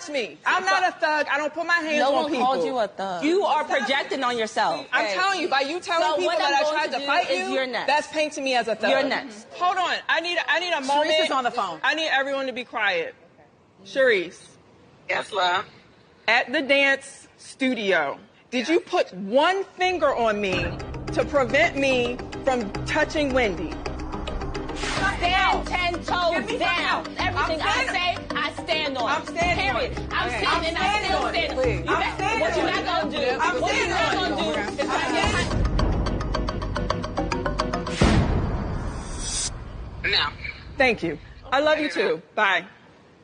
touch me. I'm not a thug. I don't put my hands No on one people. called you a thug. You are projecting on yourself. I'm Okay. telling you, by you telling So people that I'm I going tried to to, fight is you, you're next. that's painting me as a thug. You're next. Mm-hmm. Hold on. I need I need a moment. is on the phone. I need everyone to be quiet. Charrisse, Yes, love. at the dance studio, did you put one finger on me to prevent me from touching Wendy? Stand ten toes Give me down. some. Everything I'm I standing- say, I stand on. I'm standing on Period. it. I'm Okay. standing I'm and I standing still on it. standing. Please. You I'm bet- standing What you're on not it. gonna do? I'm What you're standing not on gonna it. do? is I'm I- No. Thank you. I love you too. Bye.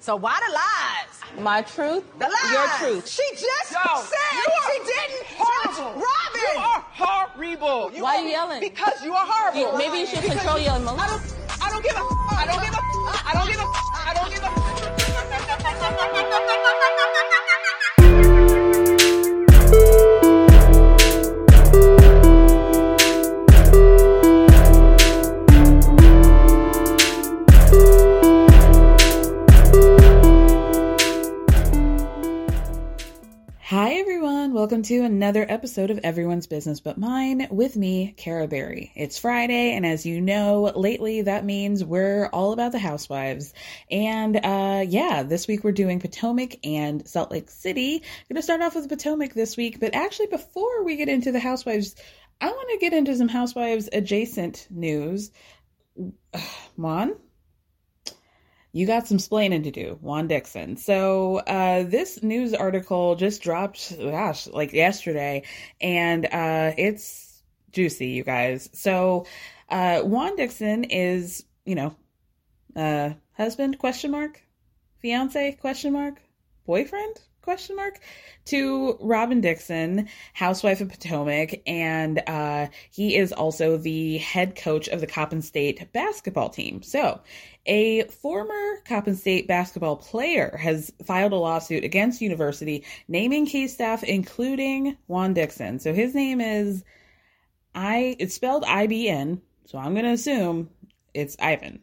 So why the lies? My truth, The lies. your truth. She just Yo, said you are she didn't touch horrible. Robyn. You are horrible. Why are you yelling? Because you are horrible. You- maybe you should Because control your emotions. Don't. Give a. I don't give a. I don't give a. I don't give Hi, Welcome to another episode of Everyone's Business But Mine with me, Kara Berry. It's Friday, and as you know, lately that means we're all about the housewives. And uh, yeah, this week we're doing Potomac and Salt Lake City. going to start off with Potomac this week, but actually, before we get into the housewives, I want to get into some housewives adjacent news. Juan? You got some splaining to do, Juan Dixon. So uh, this news article just dropped, gosh, like yesterday, and uh, it's juicy, you guys. So uh, Juan Dixon is, you know, uh, husband question mark, fiance question mark, boyfriend question mark to Robyn Dixon, housewife of Potomac, and uh, he is also the head coach of the Coppin State basketball team. So, a former Coppin State basketball player has filed a lawsuit against university, naming key staff, including Juan Dixon. So his name is I. It's spelled I B N. So I'm going to assume it's Ivan.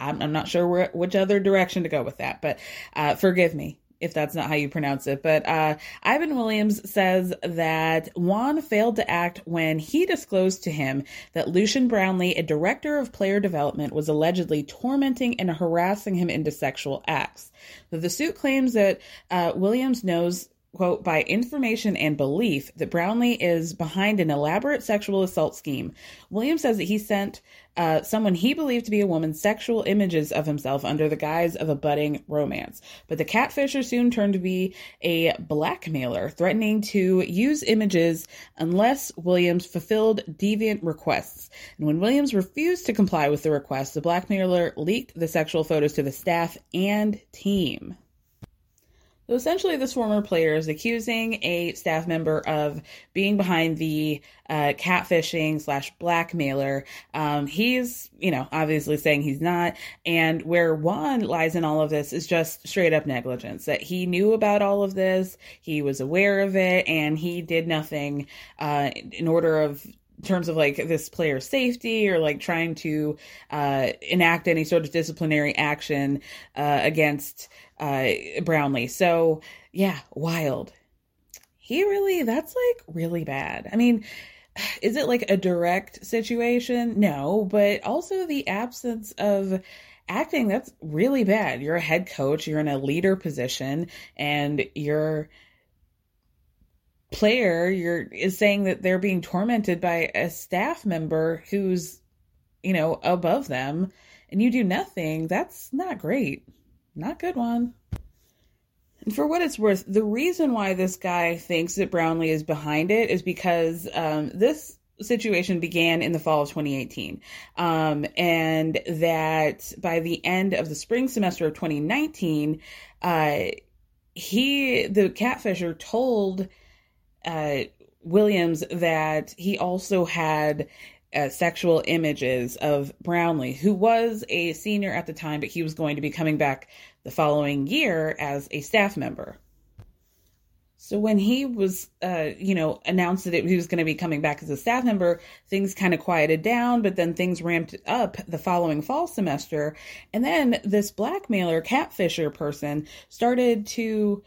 I'm, I'm not sure where, which other direction to go with that, but uh, forgive me if that's not how you pronounce it. But uh, Ivan Williams says that Juan failed to act when he disclosed to him that Lucian Brownlee, a director of player development, was allegedly tormenting and harassing him into sexual acts. The suit claims that uh, Williams knows quote, by information and belief that Brownlee is behind an elaborate sexual assault scheme. Williams says that he sent uh, someone he believed to be a woman sexual images of himself under the guise of a budding romance. But the catfisher soon turned to be a blackmailer, threatening to use images unless Williams fulfilled deviant requests. And when Williams refused to comply with the request, the blackmailer leaked the sexual photos to the staff and team. So essentially, this former player is accusing a staff member of being behind the uh, catfishing slash blackmailer. Um, he's, you know, obviously saying he's not. And where Juan lies in all of this is just straight up negligence that he knew about all of this, he was aware of it, and he did nothing uh, in order of terms of like this player's safety or like trying to uh, enact any sort of disciplinary action uh, against uh, Brownlee. So yeah, wild. He really, that's like really bad. I mean, is it like a direct situation? No, but also the absence of acting, that's really bad. You're a head coach, you're in a leader position, and you're player you're is saying that they're being tormented by a staff member who's you know above them and you do nothing that's not great. Not good one. And for what it's worth the reason why this guy thinks that brownlee is behind it is because um, this situation began in the fall of 2018 um, and that by the end of the spring semester of 2019 uh, he the catfisher told uh, Williams that he also had uh, sexual images of Brownlee, who was a senior at the time, but he was going to be coming back the following year as a staff member. So when he was, uh, you know, announced that he was going to be coming back as a staff member, things kind of quieted down, but then things ramped up the following fall semester. And then this blackmailer, catfisher person started to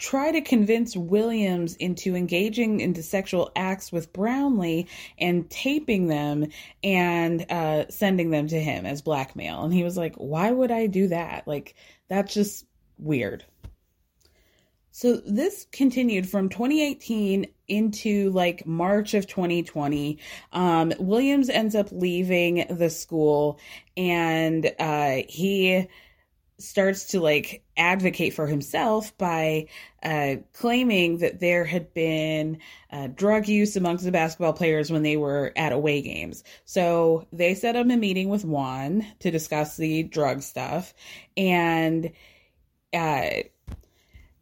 try to convince Williams into engaging into sexual acts with Brownlee and taping them and uh, sending them to him as blackmail. And he was like, why would I do that? Like, that's just weird. So this continued from 2018 into like March of 2020. Um, Williams ends up leaving the school and uh, he starts to like advocate for himself by uh, claiming that there had been uh, drug use amongst the basketball players when they were at away games. So they set up a meeting with Juan to discuss the drug stuff, and uh,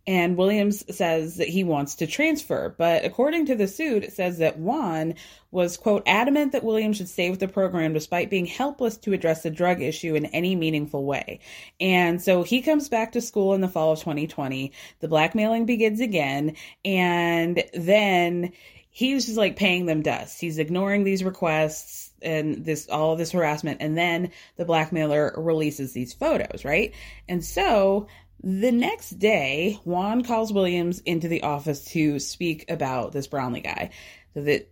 and Williams says that he wants to transfer. But according to the suit, it says that Juan was, quote, adamant that Williams should stay with the program despite being helpless to address the drug issue in any meaningful way. And so he comes back to school in the fall of 2020. The blackmailing begins again. And then he's just like paying them dust. He's ignoring these requests and this all this harassment and then the blackmailer releases these photos right and so the next day, Juan calls Williams into the office to speak about this Brownlee guy. So that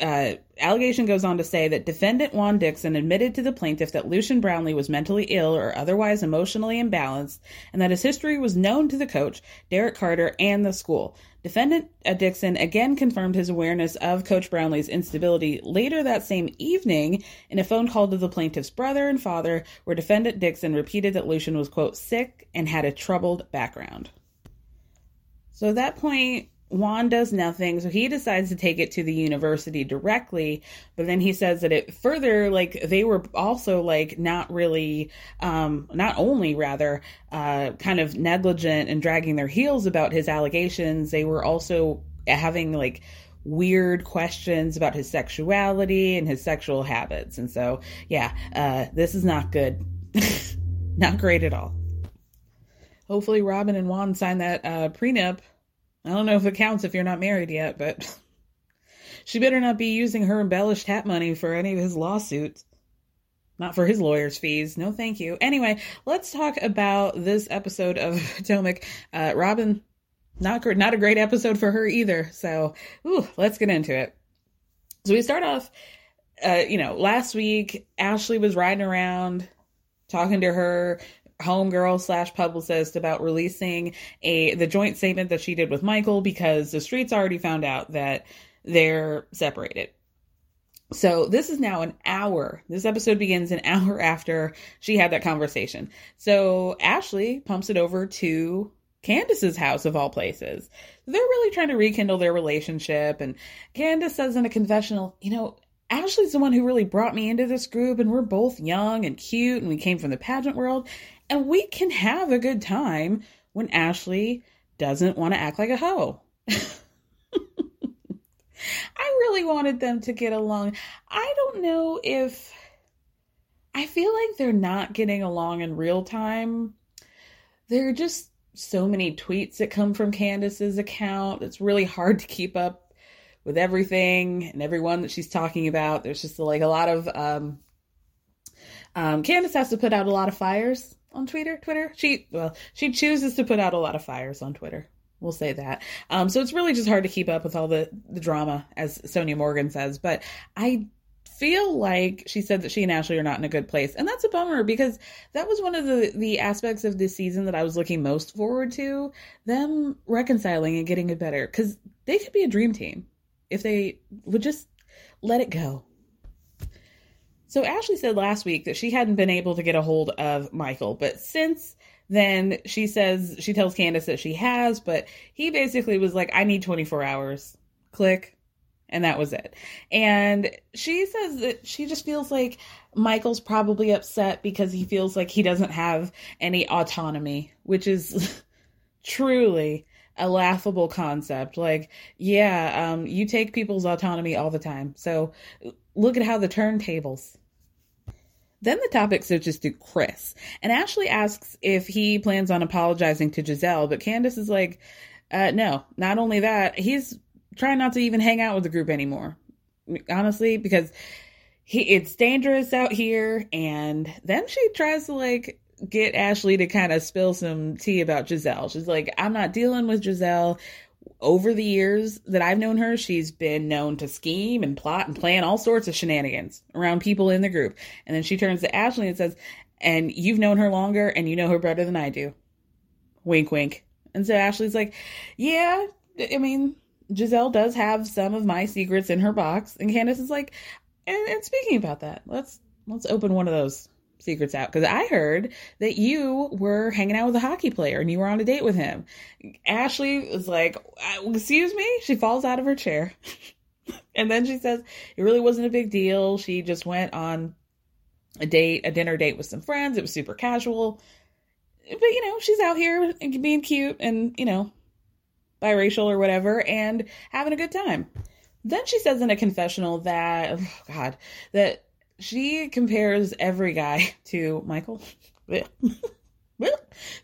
uh, allegation goes on to say that defendant Juan Dixon admitted to the plaintiff that Lucian Brownlee was mentally ill or otherwise emotionally imbalanced, and that his history was known to the coach, Derek Carter, and the school. Defendant uh, Dixon again confirmed his awareness of Coach Brownlee's instability later that same evening in a phone call to the plaintiff's brother and father, where defendant Dixon repeated that Lucian was, quote, sick and had a troubled background. So at that point, Juan does nothing, so he decides to take it to the university directly. But then he says that it further, like they were also like not really, um, not only rather, uh, kind of negligent and dragging their heels about his allegations. They were also having like weird questions about his sexuality and his sexual habits. And so, yeah, uh, this is not good, not great at all. Hopefully, Robyn and Juan sign that uh, prenup I don't know if it counts if you're not married yet, but she better not be using her embellished hat money for any of his lawsuits. Not for his lawyer's fees. No, thank you. Anyway, let's talk about this episode of Potomac. Uh, Robyn, not not a great episode for her either. So, ooh, let's get into it. So we start off, uh, you know, last week Ashley was riding around, talking to her homegirl slash publicist about releasing a the joint statement that she did with Michael because the streets already found out that they're separated. So this is now an hour. This episode begins an hour after she had that conversation. So Ashley pumps it over to Candace's house of all places. They're really trying to rekindle their relationship. And Candace says in a confessional, you know, Ashley's the one who really brought me into this group, and we're both young and cute, and we came from the pageant world, and we can have a good time when Ashley doesn't want to act like a hoe. I really wanted them to get along. I don't know if I feel like they're not getting along in real time. There are just so many tweets that come from Candace's account. It's really hard to keep up with everything and everyone that she's talking about. There's just like a lot of um um Candace has to put out a lot of fires on Twitter. Twitter. She well, she chooses to put out a lot of fires on Twitter. We'll say that. Um, so it's really just hard to keep up with all the the drama, as Sonja Morgan says. But I feel like she said that she and Ashley are not in a good place, and that's a bummer because that was one of the the aspects of this season that I was looking most forward to them reconciling and getting it better because they could be a dream team if they would just let it go. So Ashley said last week that she hadn't been able to get a hold of Michael, but since then she says she tells Candace that she has, but he basically was like, I need 24 hours. Click. And that was it. And she says that she just feels like Michael's probably upset because he feels like he doesn't have any autonomy, which is truly a laughable concept. Like, yeah, um, you take people's autonomy all the time. So look at how the turntables then the topic switches to Chris, and Ashley asks if he plans on apologizing to Gizelle, but Candace is like, uh, no, not only that, he's trying not to even hang out with the group anymore. Honestly, because he it's dangerous out here, and then she tries to like get Ashley to kind of spill some tea about Gizelle. She's like, I'm not dealing with Gizelle over the years that I've known her, she's been known to scheme and plot and plan all sorts of shenanigans around people in the group. And then she turns to Ashley and says, And you've known her longer and you know her better than I do. Wink, wink. And so Ashley's like, Yeah, I mean, Gizelle does have some of my secrets in her box. And Candace is like, and, and speaking about that, let's let's open one of those secrets out because I heard that you were hanging out with a hockey player and you were on a date with him. Ashley was like, uh, Excuse me? She falls out of her chair. and then she says it really wasn't a big deal. She just went on a date, a dinner date with some friends. It was super casual. But, you know, she's out here being cute and, you know, biracial or whatever and having a good time. Then she says in a confessional that, oh God, that she compares every guy to Michael.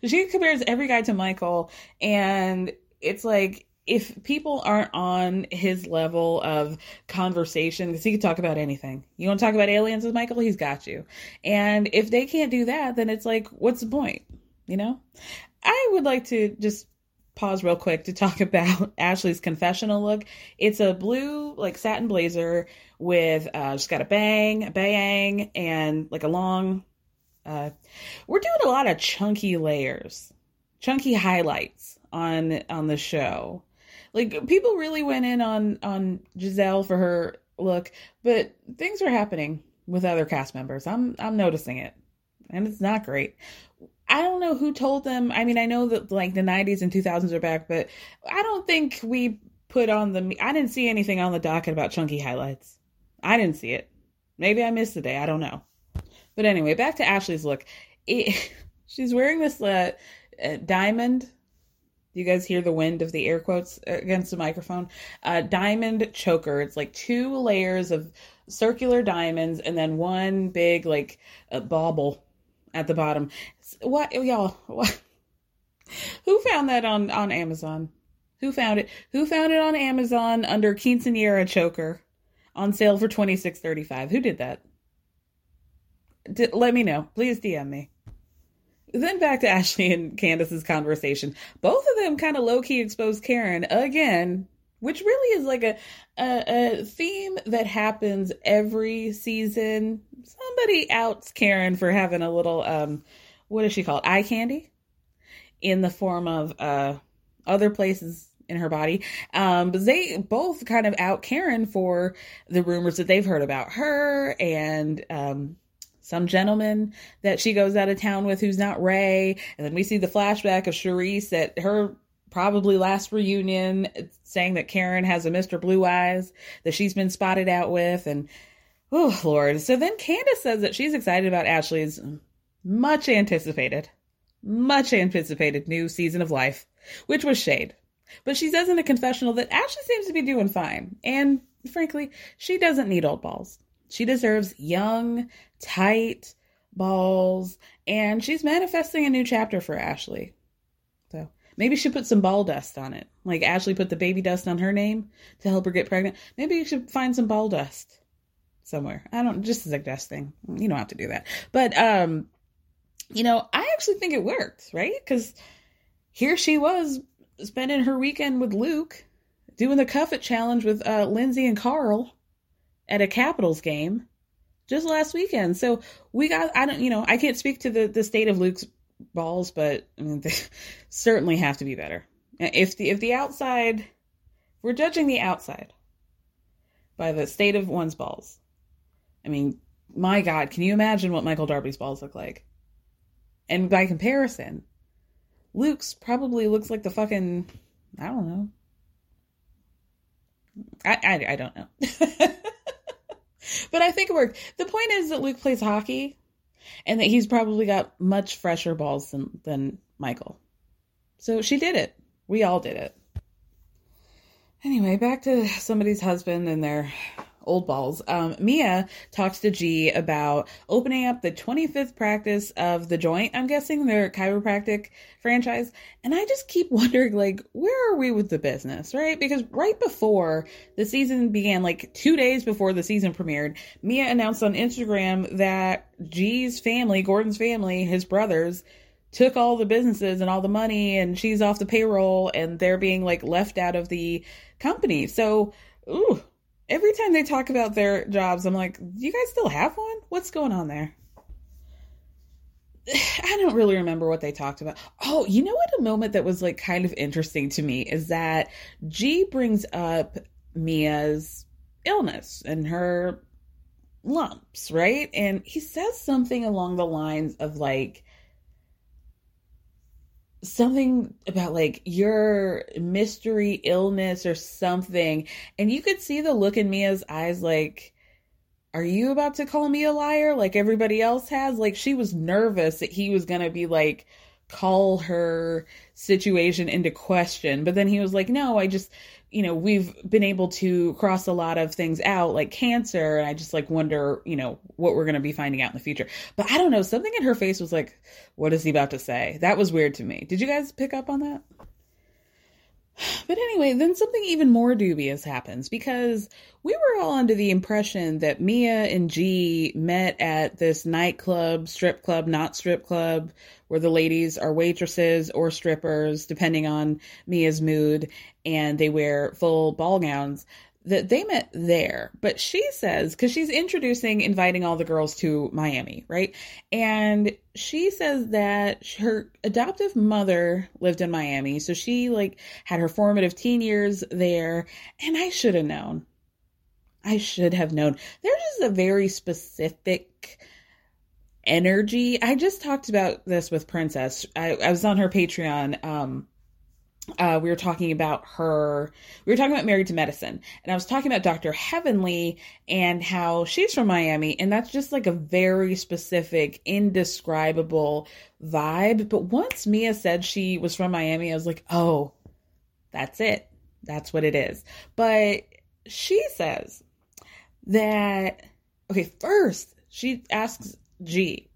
she compares every guy to Michael, and it's like if people aren't on his level of conversation, because he could talk about anything. You want to talk about aliens with Michael? He's got you. And if they can't do that, then it's like, what's the point? You know? I would like to just pause real quick to talk about Ashley's confessional look. It's a blue like satin blazer with uh just got a bang, a bang, and like a long uh we're doing a lot of chunky layers, chunky highlights on on the show. Like people really went in on on Gizelle for her look, but things are happening with other cast members. I'm I'm noticing it. And it's not great. I don't know who told them. I mean, I know that like the 90s and 2000s are back, but I don't think we put on the. I didn't see anything on the docket about chunky highlights. I didn't see it. Maybe I missed the day. I don't know. But anyway, back to Ashley's look. It, she's wearing this uh, uh, diamond. You guys hear the wind of the air quotes against the microphone? Uh, diamond choker. It's like two layers of circular diamonds and then one big like uh, bauble at the bottom. What oh, y'all? What? Who found that on on Amazon? Who found it? Who found it on Amazon under quinceanera choker on sale for twenty six thirty five? Who did that? D- let me know. Please DM me. Then back to Ashley and Candace's conversation. Both of them kind of low key exposed Karen again which really is like a, a, a theme that happens every season. Somebody outs Karen for having a little um what does she call it? Eye candy in the form of uh, other places in her body. Um, but they both kind of out Karen for the rumors that they've heard about her and um, some gentleman that she goes out of town with who's not Ray. And then we see the flashback of Charrisse at her probably last reunion saying that Karen has a Mr. Blue Eyes that she's been spotted out with. And oh, Lord. So then Candace says that she's excited about Ashley's much anticipated, much anticipated new season of life, which was Shade. But she says in a confessional that Ashley seems to be doing fine. And frankly, she doesn't need old balls. She deserves young, tight balls. And she's manifesting a new chapter for Ashley. Maybe she put some ball dust on it. Like Ashley put the baby dust on her name to help her get pregnant. Maybe you should find some ball dust somewhere. I don't just a suggesting. You don't have to do that. But um you know, I actually think it worked, right? Because here she was spending her weekend with Luke, doing the cuff it challenge with uh, Lindsay and Carl at a Capitals game just last weekend. So we got, I don't, you know, I can't speak to the, the state of Luke's balls, but I mean, they certainly have to be better. If the, if the outside, we're judging the outside by the state of one's balls. I mean, my God, can you imagine what Michael Darby's balls look like? And by comparison, Luke's probably looks like the fucking I don't know. I I, I don't know. but I think it worked. The point is that Luke plays hockey and that he's probably got much fresher balls than than Michael. So she did it. We all did it. Anyway, back to somebody's husband and their old balls. Um, Mia talks to G about opening up the 25th practice of the joint, I'm guessing their chiropractic franchise. And I just keep wondering, like, where are we with the business, right? Because right before the season began, like two days before the season premiered, Mia announced on Instagram that G's family, Gordon's family, his brothers, took all the businesses and all the money and she's off the payroll and they're being like left out of the company. So, ooh, every time they talk about their jobs, I'm like, do you guys still have one? What's going on there? I don't really remember what they talked about. Oh, you know what? A moment that was like kind of interesting to me is that G brings up Mia's illness and her lumps, right? And he says something along the lines of like, something about like your mystery illness or something. And you could see the look in Mia's eyes like, are you about to call me a liar like everybody else has? Like she was nervous that he was going to be like, call her situation into question. But then he was like, no, I just, you know, we've been able to cross a lot of things out, like cancer. And I just like wonder, you know, what we're going to be finding out in the future. But I don't know. Something in her face was like, what is he about to say? That was weird to me. Did you guys pick up on that? But anyway, then something even more dubious happens because we were all under the impression that Mia and G met at this nightclub, strip club, not strip club, where the ladies are waitresses or strippers, depending on Mia's mood, and they wear full ball gowns that they met there. But she says, because she's introducing, inviting all the girls to Miami, right? And she says that her adoptive mother lived in Miami. So she like had her formative teen years there. And I should have known. I should have known. There's just a very specific energy. I just talked about this with Princess. I, I was on her Patreon. Um, uh, we were talking about her, we were talking about Married to Medicine, and I was talking about Dr. Heavenly and how she's from Miami, and that's just like a very specific, indescribable vibe. But once Mia said she was from Miami, I was like, oh, that's it. That's what it is. But she says that, okay, first, she asks G,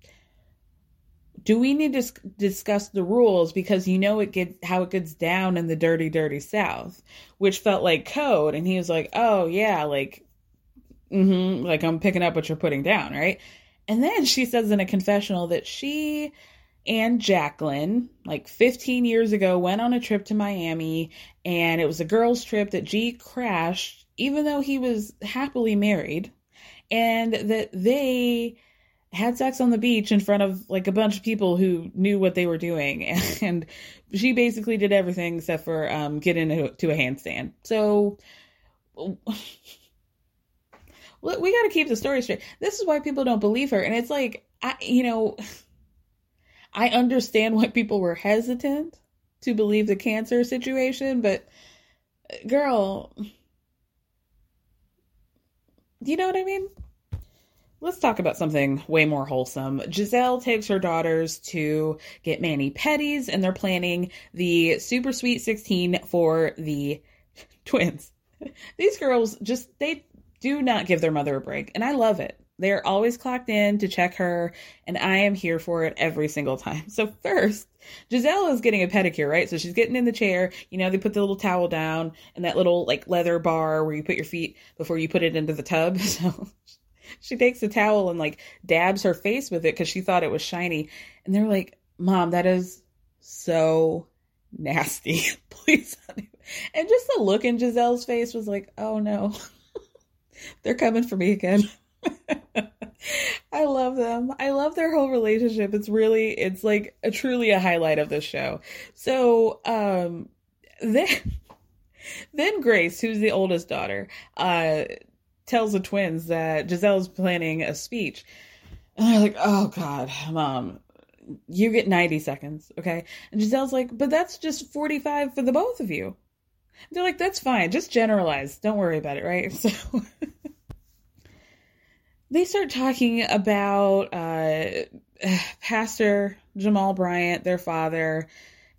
do we need to discuss the rules? Because you know it gets how it gets down in the dirty dirty south which felt like code. And he was like oh yeah like mm-hmm like i'm picking up what you're putting down right? And then she says in a confessional that she and Jacqueline, like 15 years ago, went on a trip to Miami and it was a girls' trip that G crashed, even though he was happily married, and that they had sex on the beach in front of like a bunch of people who knew what they were doing. And she basically did everything except for um, get into to a handstand. So we got to keep the story straight. This is why people don't believe her. And it's like i you know i understand why people were hesitant to believe the cancer situation but girl you know what i mean Let's talk about something way more wholesome. Gizelle takes her daughters to get mani pedis, and they're planning the super sweet 16 for the twins. These girls just, they do not give their mother a break, and I love it. They're always clocked in to check her, and I am here for it every single time. So, first, Gizelle is getting a pedicure, right? So she's getting in the chair. You know, they put the little towel down and that little like leather bar where you put your feet before you put it into the tub. So she takes a towel and like dabs her face with it because she thought it was shiny. And they're like, Mom, that is so nasty. Please. And just the look in Gizelle's face was like, oh no, they're coming for me again. I love them. I love their whole relationship. It's really, it's like a truly a highlight of this show. So, um, then, then Grace, who's the oldest daughter, uh, tells the twins that Gizelle's planning a speech. And they're like, oh God, mom, you get 90 seconds, okay? And Gizelle's like, but that's just 45 for the both of you. They're like, that's fine. Just generalize. Don't worry about it, right? So they start talking about uh, Pastor Jamal Bryant, their father,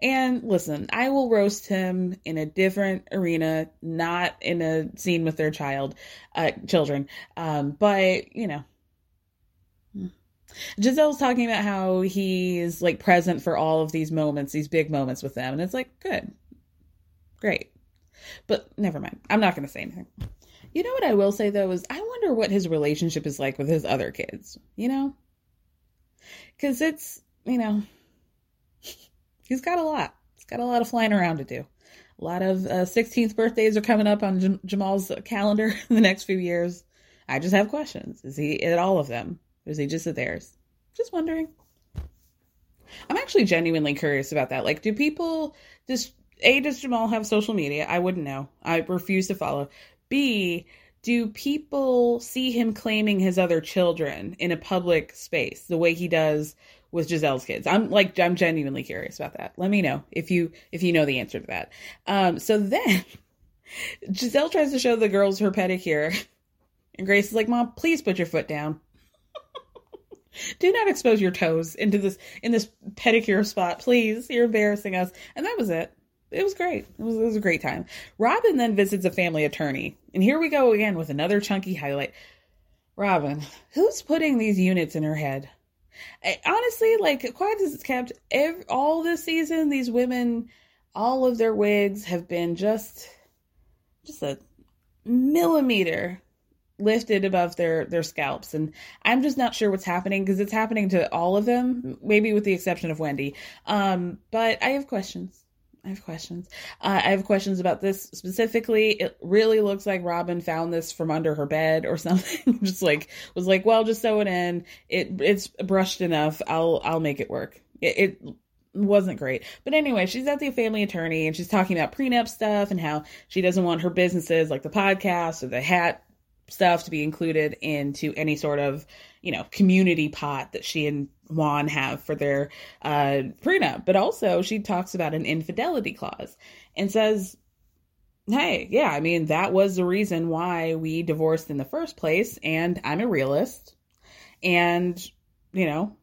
and listen, I will roast him in a different arena, not in a scene with their child, uh, children. Um, but you know, Gizelle's talking about how he's like present for all of these moments, these big moments with them, and it's like good, great. But never mind. I'm not going to say anything. You know what I will say though is I wonder what his relationship is like with his other kids. You know, because it's you know he's got a lot. He's got a lot of flying around to do. A lot of uh, 16th birthdays are coming up on J- Jamal's calendar in the next few years. I just have questions. Is he at all of them? Or is he just at theirs? Just wondering. I'm actually genuinely curious about that. Like, do people does A does Jamal have social media? I wouldn't know. I refuse to follow. B, do people see him claiming his other children in a public space the way he does with Gizelle's kids? I'm like I'm genuinely curious about that. Let me know if you if you know the answer to that. Um, so then Gizelle tries to show the girls her pedicure, and Grace is like, "Mom, please put your foot down. Do not expose your toes into this in this pedicure spot, please. You're embarrassing us." And that was it. It was great. It was, it was a great time. Robyn then visits a family attorney, and here we go again with another chunky highlight. Robyn, who's putting these units in her head? Honestly, like quiet as it's kept, every, all this season, these women, all of their wigs have been just, just a millimeter lifted above their their scalps. And i'm just not sure what's happening because it's happening to all of them maybe with the exception of wendy. Um but i have questions I have questions. Uh, I have questions about this specifically. It really looks like Robyn found this from under her bed or something. just like was like, well, just sew it in. It it's brushed enough. I'll I'll make it work. It, it wasn't great. But anyway, she's at the family attorney and she's talking about prenup stuff and how she doesn't want her businesses like the podcast or the hat stuff to be included into any sort of, you know, community pot that she and Juan have for their uh, prenup. But also, she talks about an infidelity clause and says, hey, yeah, I mean, that was the reason why we divorced in the first place. And I'm a realist. And, you know,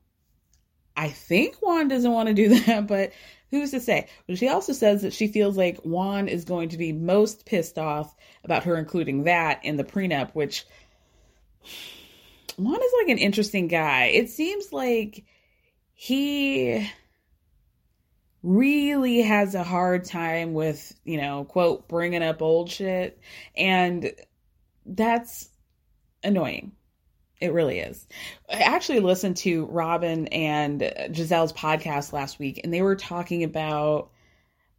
I think Juan doesn't want to do that, but who's to say? But she also says that she feels like Juan is going to be most pissed off about her including that in the prenup, which Juan is like an interesting guy. It seems like he really has a hard time with, you know, quote, bringing up old shit. And that's annoying. It really is. I actually listened to Robyn and Gizelle's podcast last week, and they were talking about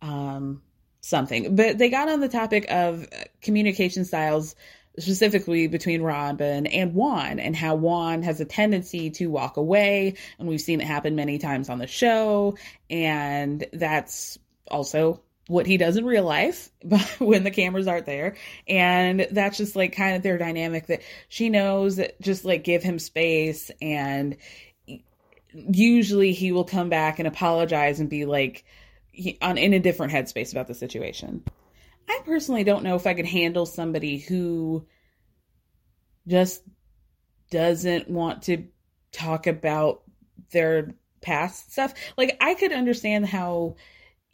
um, something, but they got on the topic of communication styles specifically between Robyn and Juan, and how Juan has a tendency to walk away. And we've seen it happen many times on the show. And that's also what he does in real life when the cameras aren't there. And that's just like kind of their dynamic that she knows that just like give him space and usually he will come back and apologize and be like on in a different headspace about the situation. I personally don't know if I could handle somebody who just doesn't want to talk about their past stuff. Like I could understand how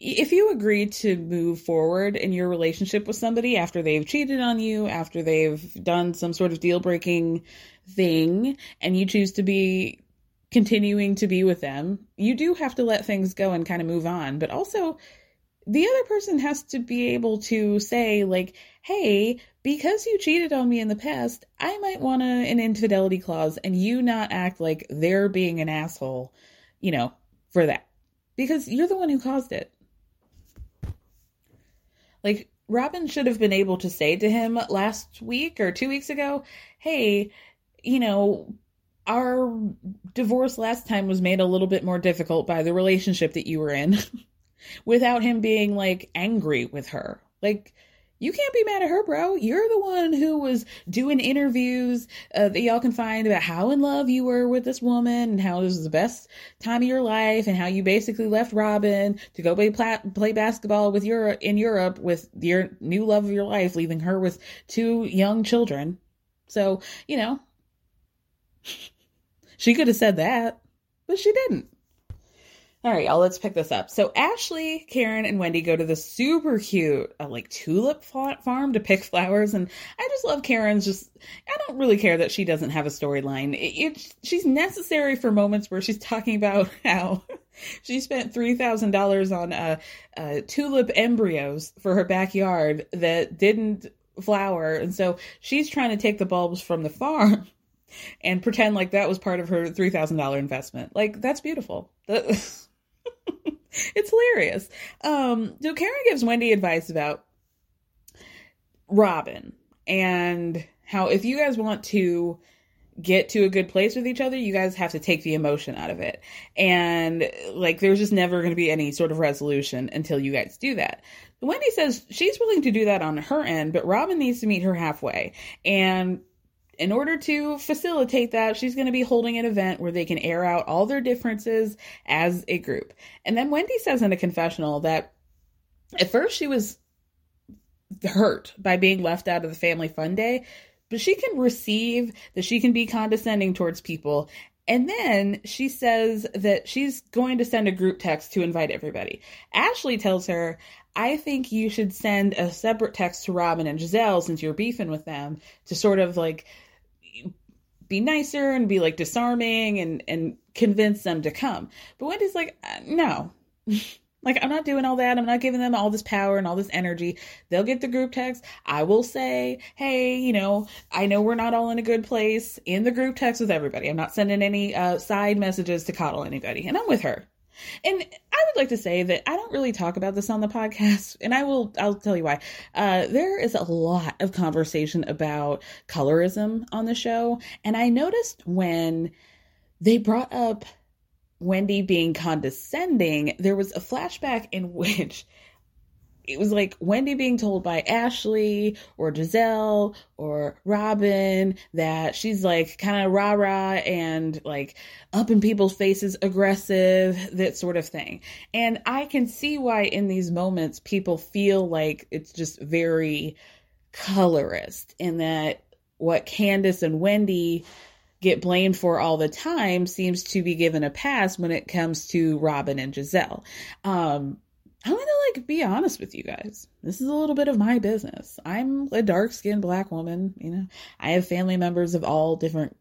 if you agree to move forward in your relationship with somebody after they've cheated on you, after they've done some sort of deal breaking thing, and you choose to be continuing to be with them, you do have to let things go and kind of move on. But also, the other person has to be able to say, like, hey, because you cheated on me in the past, I might want an infidelity clause and you not act like they're being an asshole, you know, for that. Because you're the one who caused it. Like, Robyn should have been able to say to him last week or two weeks ago, hey, you know, our divorce last time was made a little bit more difficult by the relationship that you were in without him being like angry with her. Like, you can't be mad at her, bro. You're the one who was doing interviews uh, that y'all can find about how in love you were with this woman and how this was the best time of your life and how you basically left Robyn to go play play basketball with your in Europe with your new love of your life, leaving her with two young children. So you know, she could have said that, but she didn't. All right, y'all, let's pick this up. So Ashley, Karen, and Wendy go to the super cute, uh, like tulip farm to pick flowers, and I just love Karen's. Just I don't really care that she doesn't have a storyline. It, it, she's necessary for moments where she's talking about how she spent three thousand dollars on uh, uh, tulip embryos for her backyard that didn't flower, and so she's trying to take the bulbs from the farm and pretend like that was part of her three thousand dollar investment. Like that's beautiful. it's hilarious. Um, so Karen gives Wendy advice about Robyn and how if you guys want to get to a good place with each other, you guys have to take the emotion out of it. And like there's just never going to be any sort of resolution until you guys do that. Wendy says she's willing to do that on her end, but Robyn needs to meet her halfway. And in order to facilitate that, she's going to be holding an event where they can air out all their differences as a group. And then Wendy says in a confessional that at first she was hurt by being left out of the family fun day, but she can receive that she can be condescending towards people. And then she says that she's going to send a group text to invite everybody. Ashley tells her, I think you should send a separate text to Robyn and Gizelle since you're beefing with them to sort of like be nicer and be like disarming and and convince them to come. But Wendy's like, uh, no. like I'm not doing all that. I'm not giving them all this power and all this energy. They'll get the group text. I will say, "Hey, you know, I know we're not all in a good place in the group text with everybody. I'm not sending any uh, side messages to coddle anybody." And I'm with her. And I would like to say that I don't really talk about this on the podcast, and I will. I'll tell you why. Uh, there is a lot of conversation about colorism on the show, and I noticed when they brought up Wendy being condescending, there was a flashback in which it was like Wendy being told by Ashley or Gizelle or Robyn that she's like kind of rah rah and like up in people's faces, aggressive, that sort of thing. And I can see why in these moments people feel like it's just very colorist and that what Candace and Wendy get blamed for all the time seems to be given a pass when it comes to Robyn and Gizelle. Um, I'm gonna like be honest with you guys. This is a little bit of my business. I'm a dark skinned black woman, you know. I have family members of all different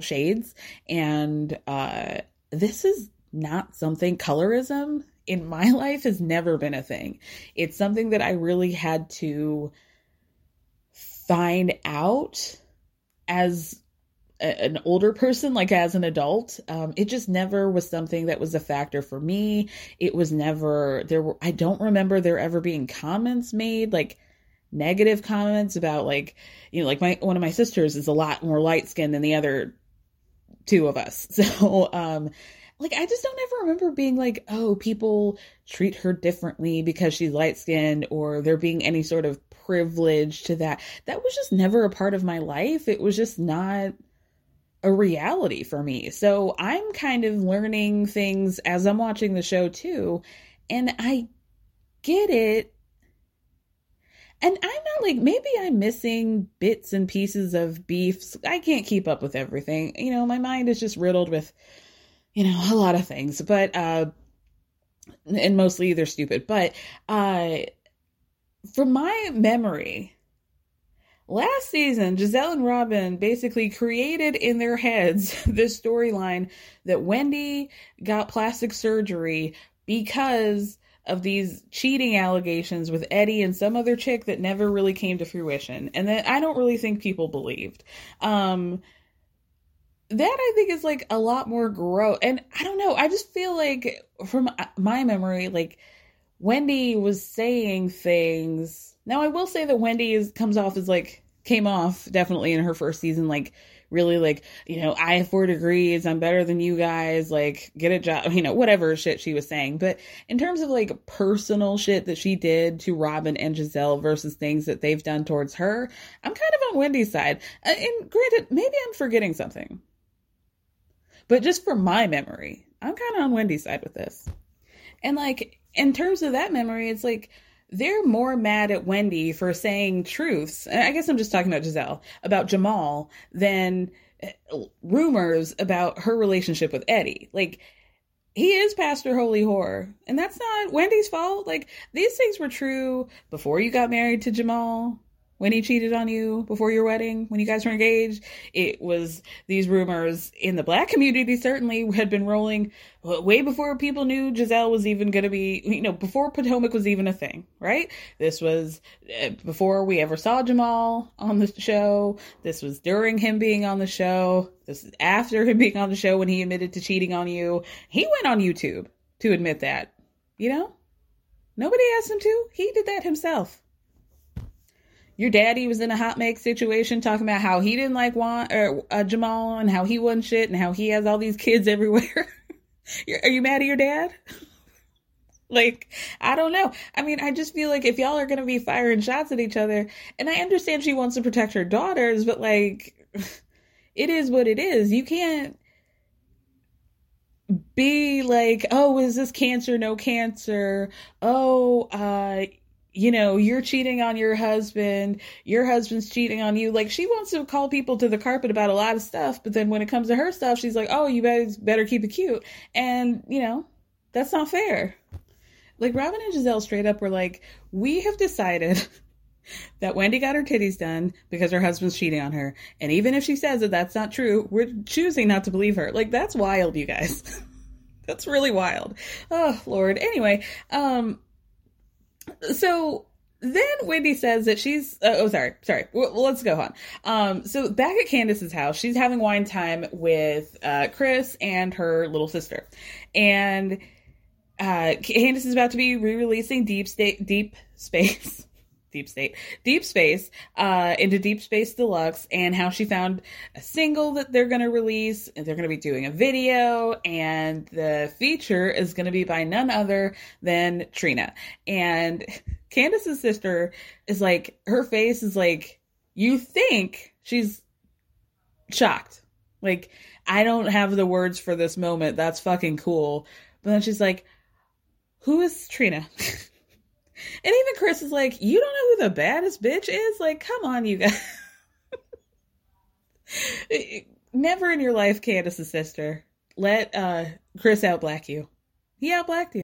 shades, and uh this is not something colorism in my life has never been a thing. It's something that I really had to find out as an older person, like as an adult. Um, it just never was something that was a factor for me. It was never there. Were I don't remember there ever being comments made like negative comments about like, you know, like my one of my sisters is a lot more light skinned than the other two of us. So, um, like I just don't ever remember being like, oh, people treat her differently because she's light skinned or there being any sort of privilege to that. That was just never a part of my life. It was just not a reality for me. So I'm kind of learning things as I'm watching the show too. And I get it. And I'm not like, maybe I'm missing bits and pieces of beefs. I can't keep up with everything. You know, my mind is just riddled with you know, a lot of things, but, uh, and mostly they're stupid, but, uh, from my memory, last season, Gizelle and Robyn basically created in their heads this storyline that Wendy got plastic surgery because of these cheating allegations with Eddie and some other chick that never really came to fruition. And that I don't really think people believed. Um, that I think is like a lot more gross. And I don't know. I just feel like from my memory, like Wendy was saying things. Now I will say that Wendy is comes off as like came off definitely in her first season like really like you know I have four degrees I'm better than you guys like get a job you know whatever shit she was saying. But in terms of like personal shit that she did to Robyn and gizelle versus things that they've done towards her I'm kind of on Wendy's side. Uh, and granted maybe I'm forgetting something. But just for my memory, I'm kind of on Wendy's side with this. And like, in terms of that memory, it's like they're more mad at Wendy for saying truths. I guess I'm just talking about Gizelle about Jamal, than eh, rumors about her relationship with Eddie. Like, he is Pastor Holy Whore, and that's not Wendy's fault. Like, these things were true before you got married to Jamal when he cheated on you before your wedding, when you guys were engaged. It was these rumors in the black community certainly had been rolling way before people knew Gizelle was even going to be, you know, before Potomac was even a thing, right? This was uh, before we ever saw Jamal on the show. This was during him being on the show. This is after him being on the show when he admitted to cheating on you. He went on YouTube to admit that, you know? Nobody asked him to. He did that himself your daddy was in a hot make situation talking about how he didn't like Juan or uh, Jamal and how he wasn't shit and how he has all these kids everywhere. are you mad at your dad? like, I don't know. I mean, I just feel like if y'all are going to be firing shots at each other, and I understand she wants to protect her daughters, but like, it is what it is. You can't be like, oh, is this cancer? No cancer. Oh, uh, you know, you're cheating on your husband, your husband's cheating on you. Like she wants to call people to the carpet about a lot of stuff, but then when it comes to her stuff, she's like, "Oh, you better better keep it cute." And, you know, that's not fair. Like Robyn and Gizelle straight up were like, "We have decided that Wendy got her titties done because her husband's cheating on her. And even if she says that that's not true, we're choosing not to believe her." Like that's wild, you guys. that's really wild. Oh, lord. Anyway, um so then Wendy says that she's uh, oh sorry sorry let's go on. Um, so back at Candace's house, she's having wine time with uh, Chris and her little sister, and uh, Candace is about to be re-releasing Deep State Deep Space. Deep State, Deep Space, uh, into Deep Space Deluxe, and how she found a single that they're going to release. And they're going to be doing a video, and the feature is going to be by none other than Trina. And Candace's sister is like, her face is like, you think she's shocked. Like, I don't have the words for this moment. That's fucking cool. But then she's like, who is Trina? And even Chris is like, You don't know who the baddest bitch is? Like, come on, you guys. Never in your life, Candace's sister. Let uh Chris outblack you. He outblacked you.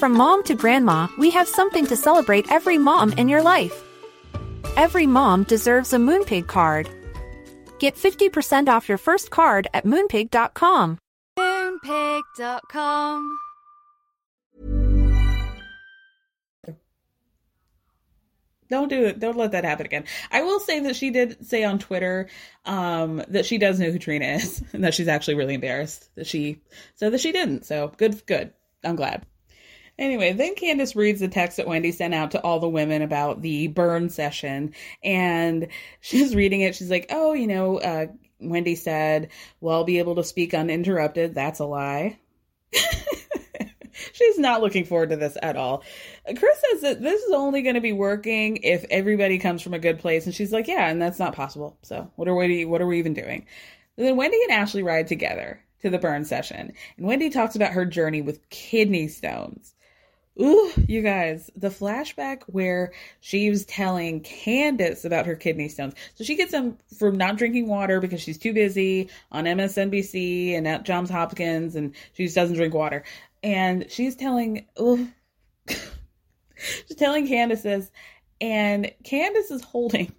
From mom to grandma, we have something to celebrate every mom in your life. Every mom deserves a Moonpig card. Get 50% off your first card at moonpig.com. Moonpig.com. Don't do it. Don't let that happen again. I will say that she did say on Twitter um, that she does know who Trina is and that she's actually really embarrassed that she said that she didn't. So good, good. I'm glad. Anyway, then Candace reads the text that Wendy sent out to all the women about the burn session. And she's reading it. She's like, oh, you know, uh, Wendy said, well, I'll be able to speak uninterrupted. That's a lie. She's not looking forward to this at all. Chris says that this is only going to be working if everybody comes from a good place, and she's like, "Yeah, and that's not possible. So what are we? What are we even doing?" And then Wendy and Ashley ride together to the burn session, and Wendy talks about her journey with kidney stones. Ooh, you guys, the flashback where she was telling Candace about her kidney stones. So she gets them from not drinking water because she's too busy on MSNBC and at Johns Hopkins and she just doesn't drink water. And she's telling, ooh, she's telling Candace this, and Candace is holding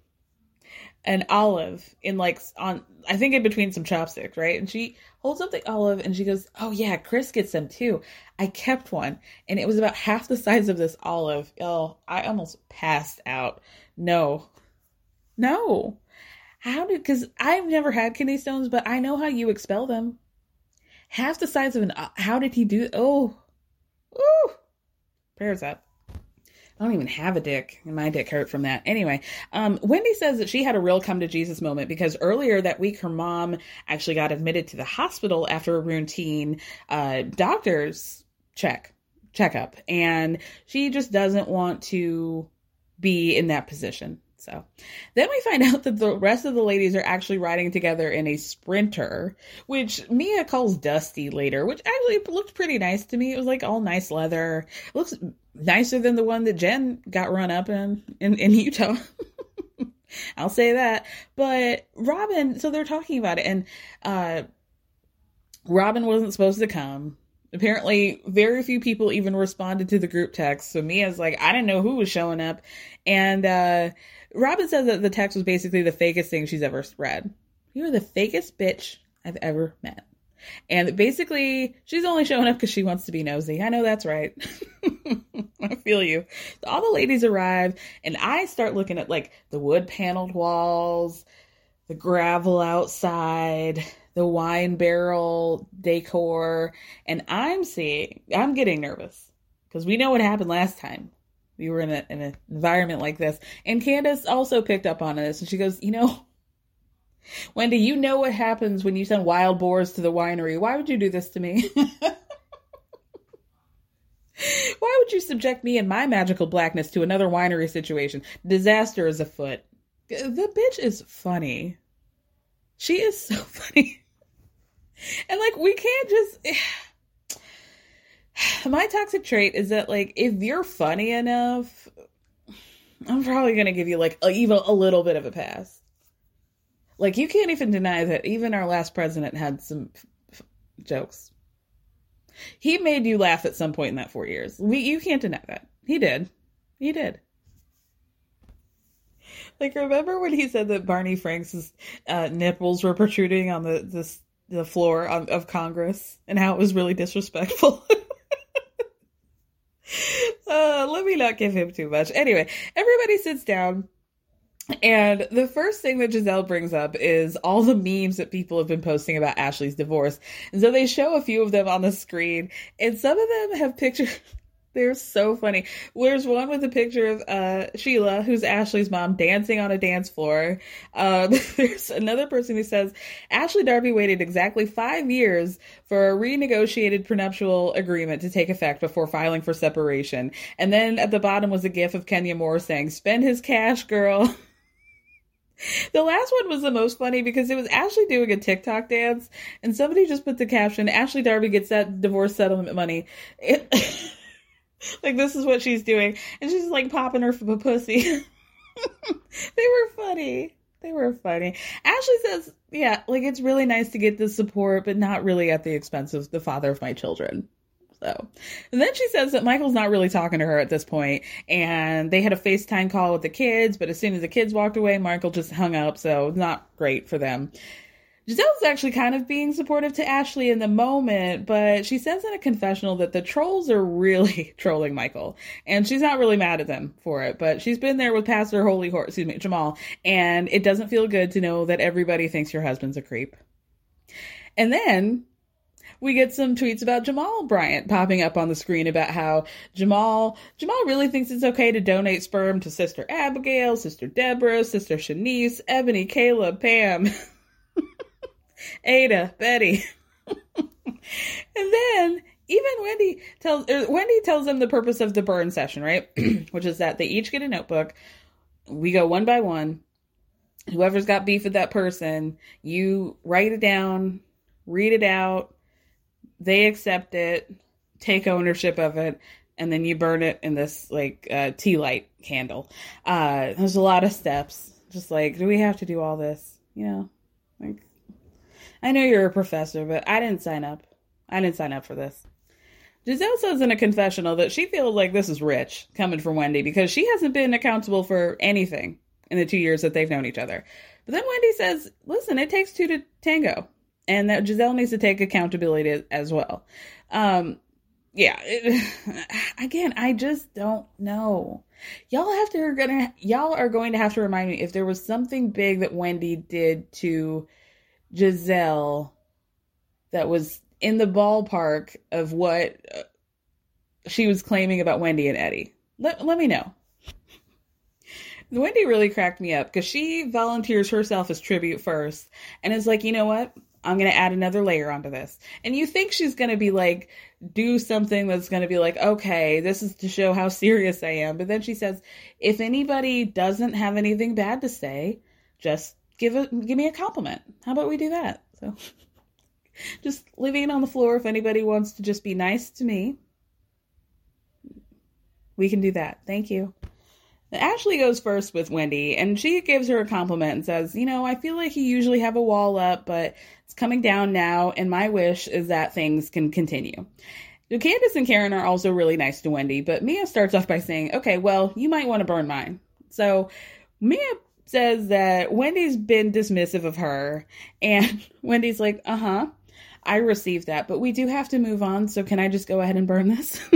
an olive in like on I think in between some chopsticks, right? And she holds up the olive and she goes, "Oh yeah, Chris gets them too. I kept one, and it was about half the size of this olive. Oh, I almost passed out. No, no. How did? Because I've never had kidney stones, but I know how you expel them. Half the size of an. How did he do? Oh, ooh, prayers up. I don't even have a dick, and my dick hurt from that. Anyway, um, Wendy says that she had a real come to Jesus moment because earlier that week her mom actually got admitted to the hospital after a routine uh, doctor's check checkup, and she just doesn't want to be in that position. So then we find out that the rest of the ladies are actually riding together in a sprinter, which Mia calls Dusty later, which actually looked pretty nice to me. It was like all nice leather. It looks nicer than the one that Jen got run up in in, in Utah. I'll say that. But Robyn, so they're talking about it, and uh, Robyn wasn't supposed to come. Apparently, very few people even responded to the group text. So Mia's like, I didn't know who was showing up, and uh, Robyn says that the text was basically the fakest thing she's ever read. You are the fakest bitch I've ever met. And basically, she's only showing up because she wants to be nosy. I know that's right. I feel you. So all the ladies arrive, and I start looking at like the wood paneled walls, the gravel outside, the wine barrel decor, and I'm seeing, I'm getting nervous because we know what happened last time we were in, a, in an environment like this. And Candace also picked up on this, and she goes, "You know, Wendy, you know what happens when you send wild boars to the winery. Why would you do this to me?" Why would you subject me and my magical blackness to another winery situation? Disaster is afoot. The bitch is funny. She is so funny. And like we can't just my toxic trait is that like if you're funny enough, I'm probably gonna give you like a, even a little bit of a pass. Like you can't even deny that even our last president had some f- f- jokes. He made you laugh at some point in that four years. We, you can't deny that. He did. He did. Like remember when he said that Barney Franks' uh, nipples were protruding on the the, the floor of Congress and how it was really disrespectful. uh, let me not give him too much. Anyway, everybody sits down. And the first thing that Gizelle brings up is all the memes that people have been posting about Ashley's divorce. And so they show a few of them on the screen, and some of them have pictures. They're so funny. There's one with a picture of uh, Sheila, who's Ashley's mom, dancing on a dance floor. Um, there's another person who says Ashley Darby waited exactly five years for a renegotiated prenuptial agreement to take effect before filing for separation. And then at the bottom was a gif of Kenya Moore saying, "Spend his cash, girl." The last one was the most funny because it was Ashley doing a TikTok dance, and somebody just put the caption, Ashley Darby gets that divorce settlement money. It, like this is what she's doing, and she's like popping her pussy. they were funny. They were funny. Ashley says, "Yeah, like it's really nice to get the support, but not really at the expense of the father of my children." So, and then she says that Michael's not really talking to her at this point, and they had a FaceTime call with the kids, but as soon as the kids walked away, Michael just hung up. So, not great for them. Gizelle's actually kind of being supportive to Ashley in the moment, but she says in a confessional that the trolls are really trolling Michael, and she's not really mad at them for it. But she's been there with Pastor Holy Horse, excuse me, Jamal, and it doesn't feel good to know that everybody thinks your husband's a creep. And then we get some tweets about Jamal Bryant popping up on the screen about how Jamal Jamal really thinks it's okay to donate sperm to Sister Abigail, Sister Deborah, Sister Shanice, Ebony, Kayla, Pam. Ada, Betty. and then even Wendy tells Wendy tells them the purpose of the burn session, right? Which is that they each get a notebook. We go one by one. Whoever's got beef with that person, you write it down, read it out. They accept it, take ownership of it, and then you burn it in this like uh, tea light candle. Uh, there's a lot of steps. Just like, do we have to do all this? You know, like I know you're a professor, but I didn't sign up. I didn't sign up for this. Gizelle says in a confessional that she feels like this is rich coming from Wendy because she hasn't been accountable for anything in the two years that they've known each other. But then Wendy says, listen, it takes two to tango, and that Gizelle needs to take accountability as well. Um, yeah, it, again, I just don't know. Y'all have to are gonna y'all are going to have to remind me if there was something big that Wendy did to Gizelle that was in the ballpark of what uh, she was claiming about Wendy and Eddie. Let, let me know. Wendy really cracked me up because she volunteers herself as tribute first and is like, you know what? I'm going to add another layer onto this. And you think she's going to be like, do something that's going to be like, okay, this is to show how serious I am. But then she says, if anybody doesn't have anything bad to say, just give it, give me a compliment. How about we do that? So just leaving it on the floor. If anybody wants to just be nice to me, we can do that. Thank you. Ashley goes first with Wendy, and she gives her a compliment and says, You know, I feel like you usually have a wall up, but it's coming down now, and my wish is that things can continue. Candace and Karen are also really nice to Wendy, but Mia starts off by saying, Okay, well, you might want to burn mine. So Mia says that Wendy's been dismissive of her, and Wendy's like, Uh huh, I received that, but we do have to move on, so can I just go ahead and burn this?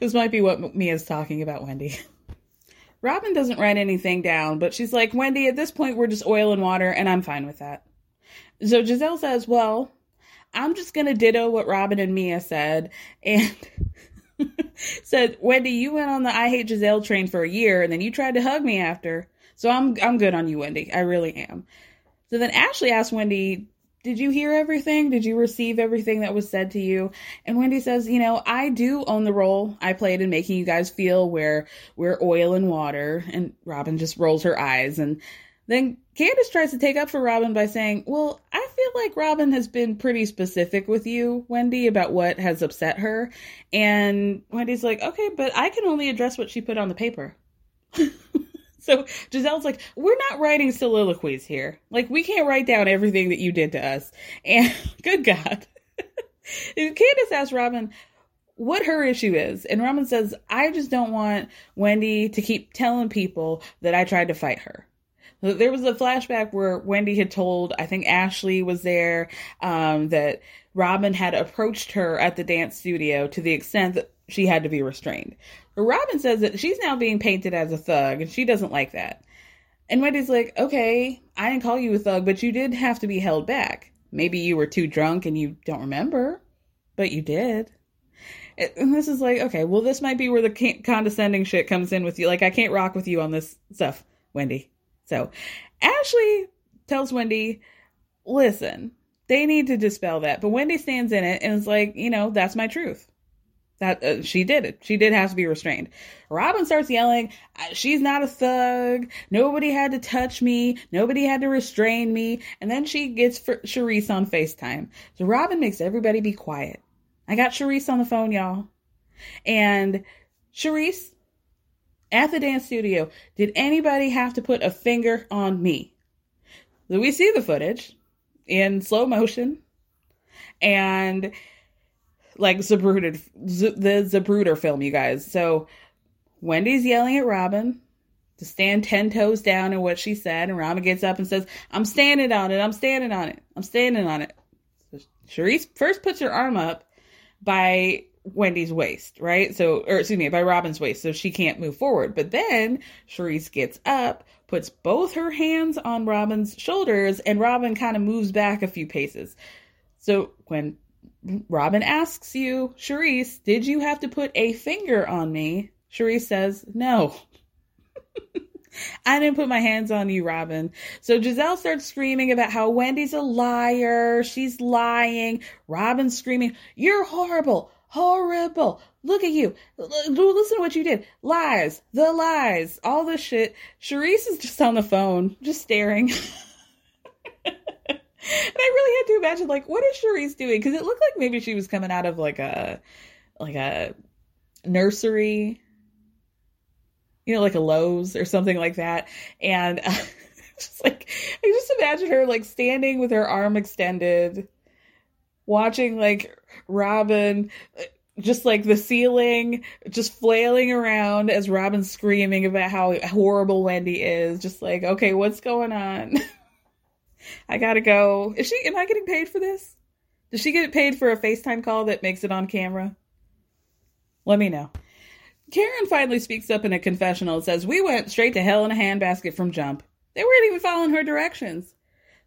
this might be what Mia's talking about, Wendy. Robyn doesn't write anything down, but she's like, Wendy, at this point, we're just oil and water, and I'm fine with that. So Gizelle says, Well, I'm just going to ditto what Robyn and Mia said. And said, Wendy, you went on the I Hate Gizelle train for a year, and then you tried to hug me after. So I'm, I'm good on you, Wendy. I really am. So then Ashley asked Wendy, did you hear everything? Did you receive everything that was said to you? And Wendy says, you know, I do own the role I played in making you guys feel where we're oil and water. And Robyn just rolls her eyes. And then Candace tries to take up for Robyn by saying, well, I feel like Robyn has been pretty specific with you, Wendy, about what has upset her. And Wendy's like, okay, but I can only address what she put on the paper. So Gizelle's like, we're not writing soliloquies here. Like, we can't write down everything that you did to us. And good God. Candace asks Robyn what her issue is. And Robyn says, I just don't want Wendy to keep telling people that I tried to fight her. There was a flashback where Wendy had told, I think Ashley was there, um, that Robyn had approached her at the dance studio to the extent that she had to be restrained. Robyn says that she's now being painted as a thug and she doesn't like that. And Wendy's like, okay, I didn't call you a thug, but you did have to be held back. Maybe you were too drunk and you don't remember, but you did. And this is like, okay, well, this might be where the condescending shit comes in with you. Like, I can't rock with you on this stuff, Wendy. So Ashley tells Wendy, listen, they need to dispel that. But Wendy stands in it and is like, you know, that's my truth. That uh, she did it. She did have to be restrained. Robyn starts yelling, "She's not a thug. Nobody had to touch me. Nobody had to restrain me." And then she gets for Charrisse on Facetime. So Robyn makes everybody be quiet. I got Charrisse on the phone, y'all. And Charrisse, at the dance studio, did anybody have to put a finger on me? We see the footage in slow motion and like Zapruder, Z- the Zapruder film, you guys. So Wendy's yelling at Robyn to stand 10 toes down in what she said. And Robyn gets up and says, I'm standing on it. I'm standing on it. I'm standing on it. So Charrisse first puts her arm up by Wendy's waist, right? So, or excuse me, by Robyn's waist, so she can't move forward. But then Charrisse gets up, puts both her hands on Robyn's shoulders, and Robyn kind of moves back a few paces. So when Robyn asks you, Charrisse, did you have to put a finger on me? Charrisse says, no. I didn't put my hands on you, Robyn. So Gizelle starts screaming about how Wendy's a liar. She's lying. Robyn's screaming, You're horrible, horrible. Look at you. L- listen to what you did. Lies, the lies, all this shit. Charrisse is just on the phone, just staring. and I really had to imagine, like, what is Charrisse doing? Because it looked like maybe she was coming out of like a, like a nursery you know, like a Lowe's or something like that. And uh, just like, I just imagine her like standing with her arm extended, watching like Robyn, just like the ceiling, just flailing around as Robyn's screaming about how horrible Wendy is. Just like, okay, what's going on? I gotta go. Is she, am I getting paid for this? Does she get paid for a FaceTime call that makes it on camera? Let me know. Karen finally speaks up in a confessional and says, We went straight to hell in a handbasket from jump. They weren't even following her directions.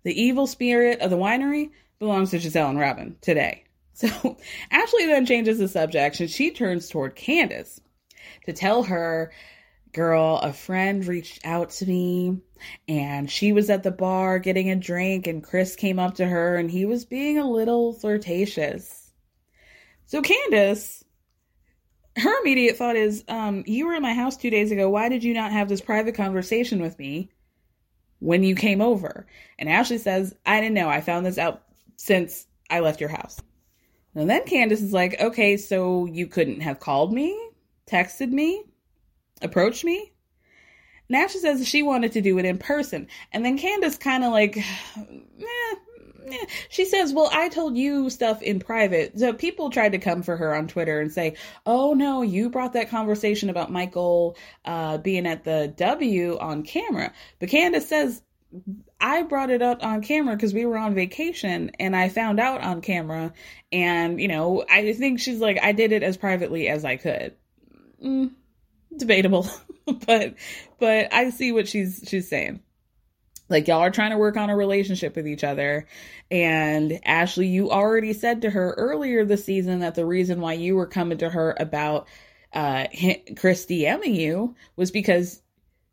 The evil spirit of the winery belongs to Gizelle and Robyn today. So Ashley then changes the subject and she turns toward Candace to tell her, Girl, a friend reached out to me and she was at the bar getting a drink and Chris came up to her and he was being a little flirtatious. So Candace her immediate thought is, um, you were in my house two days ago. Why did you not have this private conversation with me when you came over? And Ashley says, I didn't know. I found this out since I left your house. And then Candace is like, okay, so you couldn't have called me, texted me, approached me? And Ashley says she wanted to do it in person. And then Candace kind of like, eh, she says, Well, I told you stuff in private. So people tried to come for her on Twitter and say, Oh, no, you brought that conversation about Michael uh, being at the W on camera. But Candace says, I brought it up on camera because we were on vacation and I found out on camera. And, you know, I think she's like, I did it as privately as I could. Mm, debatable. but but I see what she's she's saying. Like y'all are trying to work on a relationship with each other. And Ashley, you already said to her earlier this season that the reason why you were coming to her about uh Chris DMing you was because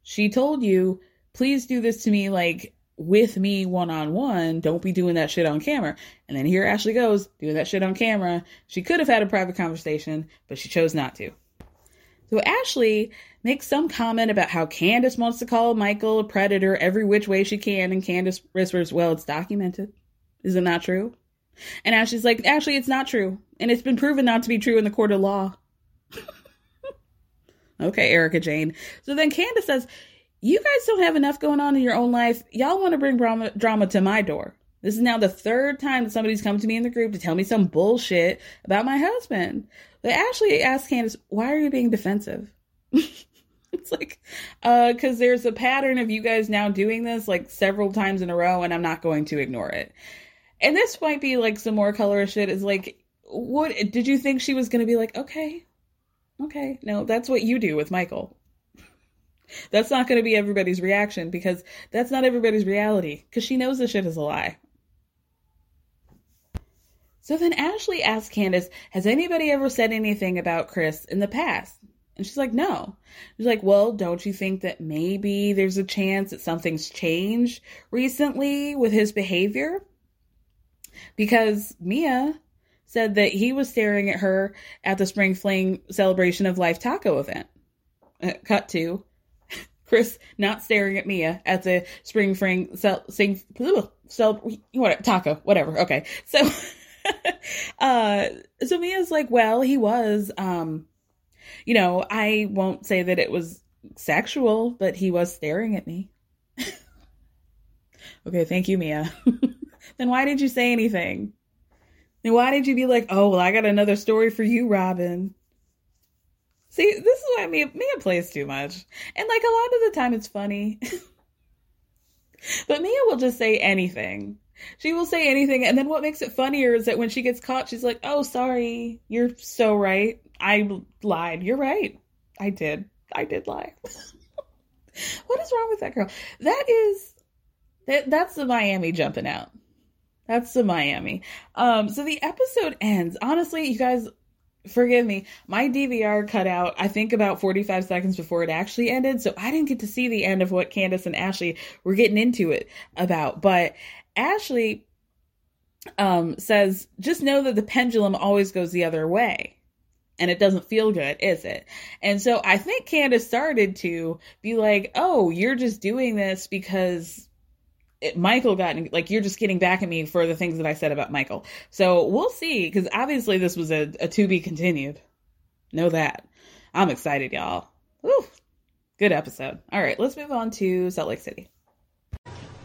she told you, please do this to me like with me one on one. Don't be doing that shit on camera. And then here Ashley goes, doing that shit on camera. She could have had a private conversation, but she chose not to. So Ashley makes some comment about how Candace wants to call Michael a predator every which way she can, and Candace whispers, Well, it's documented. Is it not true? And Ashley's like, Ashley, it's not true. And it's been proven not to be true in the court of law. okay, Erika Jayne. So then Candace says, You guys don't have enough going on in your own life. Y'all want to bring drama, drama to my door. This is now the third time that somebody's come to me in the group to tell me some bullshit about my husband. But Ashley asked Candace, Why are you being defensive? it's like, uh, because there's a pattern of you guys now doing this like several times in a row, and I'm not going to ignore it. And this might be like some more color shit. Is like, what did you think she was going to be like? Okay, okay, no, that's what you do with Michael. That's not going to be everybody's reaction because that's not everybody's reality because she knows the shit is a lie. So then Ashley asks Candace, Has anybody ever said anything about Chris in the past? And she's like, No. She's like, Well, don't you think that maybe there's a chance that something's changed recently with his behavior? Because Mia said that he was staring at her at the Spring Fling Celebration of Life taco event. Uh, cut to Chris not staring at Mia at the Spring Fling cel- sing, cel- whatever, taco, whatever. Okay. So. uh so Mia's like, well, he was, um, you know, I won't say that it was sexual, but he was staring at me. okay, thank you, Mia. then why did you say anything? Then why did you be like, oh, well, I got another story for you, Robyn? See, this is why Mia, Mia plays too much. And like a lot of the time it's funny. but Mia will just say anything. She will say anything. And then what makes it funnier is that when she gets caught, she's like, oh, sorry. You're so right. I lied. You're right. I did. I did lie. what is wrong with that girl? That is that that's the Miami jumping out. That's the Miami. Um so the episode ends. Honestly, you guys forgive me. My DVR cut out I think about 45 seconds before it actually ended, so I didn't get to see the end of what Candace and Ashley were getting into it about. But Ashley um says just know that the pendulum always goes the other way and it doesn't feel good, is it? And so I think Candace started to be like, "Oh, you're just doing this because it, Michael got like you're just getting back at me for the things that I said about Michael." So we'll see, because obviously this was a, a to be continued. Know that. I'm excited, y'all. Woo. Good episode. All right, let's move on to Salt Lake City.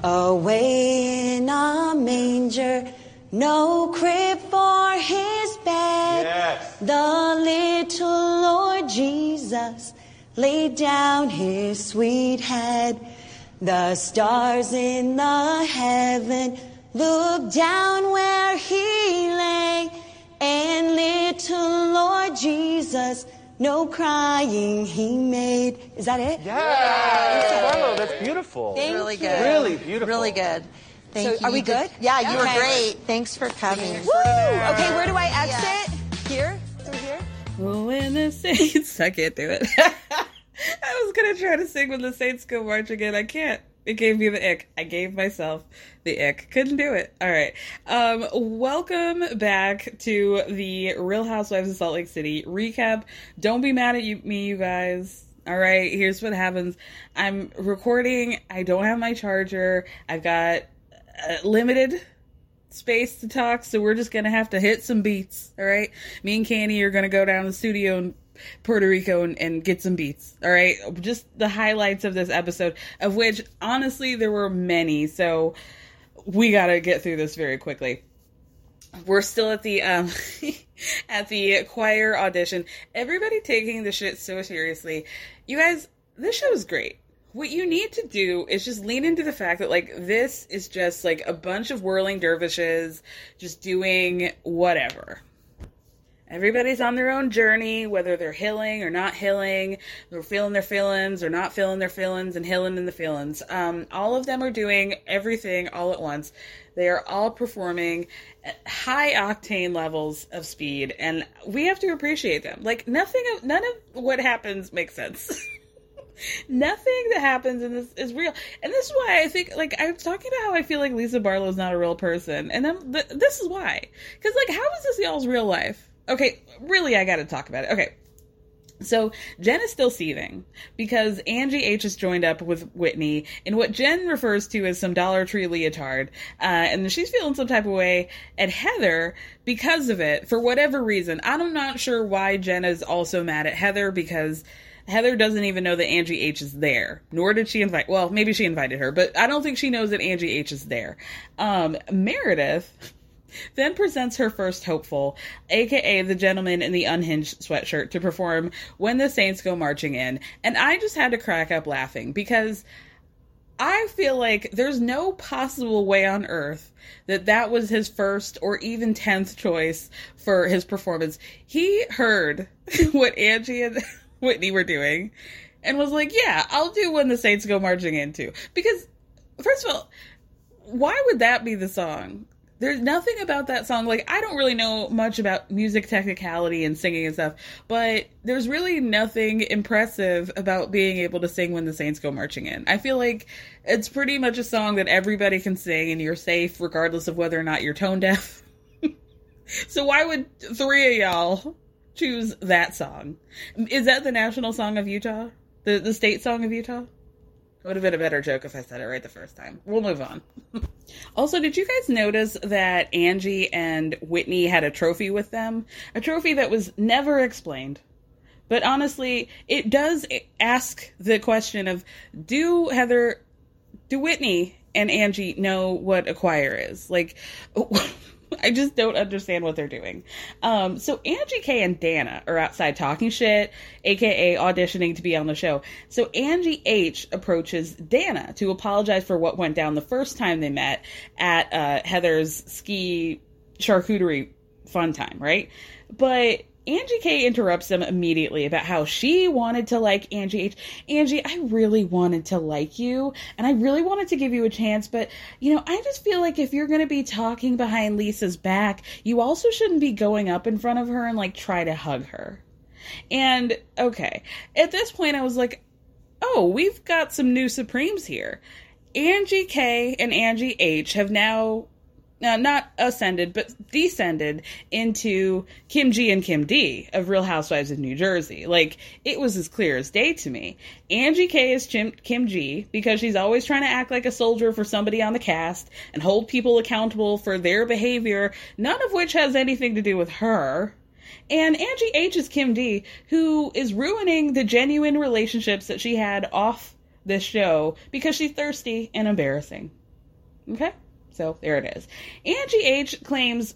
Away in a manger no crib for his bed. Yes. The little Lord Jesus laid down his sweet head. The stars in the heaven looked down where he lay. And little Lord Jesus, no crying he made. Is that it? Yeah. Mr. Barlow, that's beautiful. Thank really you. good. Really beautiful. Really good. Thank So you. are we good? Yeah, you were Okay. great. Thanks for coming. Woo! Okay, where do I exit? Here? Through here? When the Saints, I can't do it. I was gonna try to sing when the Saints go march again. I can't. It gave me the ick. I gave myself the ick. Couldn't do it. All right. Um, welcome back to the Real Housewives of Salt Lake City recap. Don't be mad at you, me, you guys. All right. Here's what happens. I'm recording. I don't have my charger. I've got uh, limited space to talk, so we're just gonna have to hit some beats. All right, me and Candy are gonna go down to the studio in Puerto Rico and, and get some beats. All right, just the highlights of this episode, of which honestly there were many, so we gotta get through this very quickly. We're still at the um at the choir audition. Everybody taking the shit so seriously. You guys, this show is great what you need to do is just lean into the fact that like this is just like a bunch of whirling dervishes just doing whatever everybody's on their own journey whether they're healing or not healing, they're feeling their feelings or not feeling their feelings and healing in the feelings. Um, all of them are doing everything all at once. They are all performing at high octane levels of speed and we have to appreciate them. Like nothing of none of what happens makes sense. Nothing that happens in this is real. And this is why i think like i was talking about how i feel like lisa barlow's not a real person and then th- this is why. Because like how is this y'all's real life okay really i gotta talk about it okay so Jen is still seething because Angie H has joined up with Whitney in what Jen refers to as some Dollar Tree leotard, uh, and she's feeling some type of way at Heather because of it for whatever reason. I'm not sure why Jen is also mad at Heather because Heather doesn't even know that Angie H is there, nor did she invite. Well, maybe she invited her, but I don't think she knows that Angie H is there. Um, Meredith then presents her first hopeful, aka the gentleman in the unhinged sweatshirt, to perform When the Saints Go Marching In. And I just had to crack up laughing because I feel like there's no possible way on earth that that was his first or even 10th choice for his performance. He heard what Angie and Whitney were doing and was like, yeah, I'll do When the Saints Go Marching In too. Because, first of all, why would that be the song? There's nothing about that song. Like, I don't really know much about music technicality and singing and stuff, but there's really nothing impressive about being able to sing when the Saints go marching in. I feel like it's pretty much a song that everybody can sing and you're safe regardless of whether or not you're tone deaf. so why would three of y'all choose that song? Is that the national song of Utah? The the state song of Utah? Would have been a better joke if I said it right the first time. We'll move on. also, did you guys notice that Angie and Whitney had a trophy with them? A trophy that was never explained. But honestly, it does ask the question of do Heather, do Whitney and Angie know what a choir is? Like, I just don't understand what they're doing. Um, so Angie K and Dana are outside talking shit, aka auditioning to be on the show. So Angie H approaches Dana to apologize for what went down the first time they met at uh, Heather's ski charcuterie fun time, right? But Angie K interrupts them immediately about how she wanted to like Angie H. Angie, I really wanted to like you and I really wanted to give you a chance, but you know, I just feel like if you're going to be talking behind Lisa's back, you also shouldn't be going up in front of her and like try to hug her. And okay, at this point I was like, "Oh, we've got some new supremes here." Angie K and Angie H have now uh, not ascended, but descended into Kim G and Kim D of Real Housewives of New Jersey. Like, it was as clear as day to me. Angie K is Kim, Kim G because she's always trying to act like a soldier for somebody on the cast and hold people accountable for their behavior, none of which has anything to do with her. And Angie H is Kim D, who is ruining the genuine relationships that she had off this show because she's thirsty and embarrassing. Okay? So there it is. Angie H claims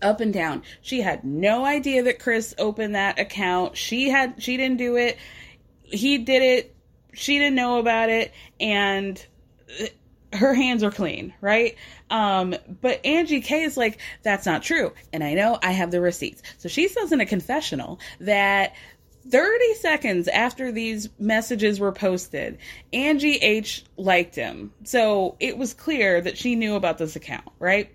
up and down. She had no idea that Chris opened that account. She had she didn't do it. He did it. She didn't know about it and her hands are clean, right? Um, but Angie K is like, that's not true. And I know I have the receipts. So she says in a confessional that 30 seconds after these messages were posted, Angie H liked him. So it was clear that she knew about this account, right?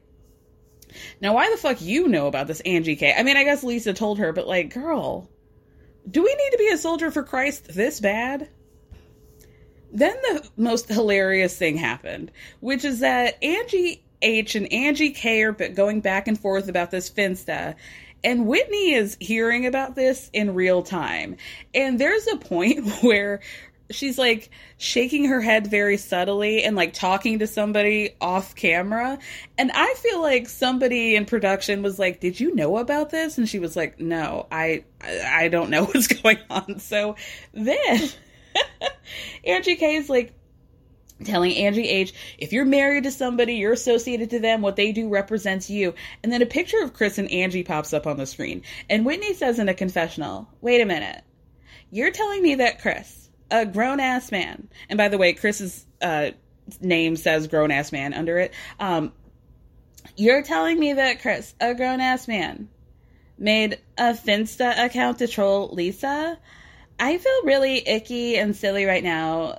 Now, why the fuck you know about this Angie K? I mean, I guess Lisa told her, but like, girl, do we need to be a soldier for Christ this bad? Then the most hilarious thing happened, which is that Angie H and Angie K are going back and forth about this Finsta, and Whitney is hearing about this in real time. And there's a point where she's like shaking her head very subtly and like talking to somebody off camera. And I feel like somebody in production was like, "Did you know about this?" And she was like, "No, I I don't know what's going on." So then Angie K is like, telling Angie H, if you're married to somebody, you're associated to them, what they do represents you. And then a picture of Chris and Angie pops up on the screen. And Whitney says in a confessional, wait a minute. You're telling me that Chris, a grown ass man, and by the way, Chris's uh, name says grown ass man under it. Um, you're telling me that Chris, a grown ass man, made a Finsta account to troll Lisa? I feel really icky and silly right now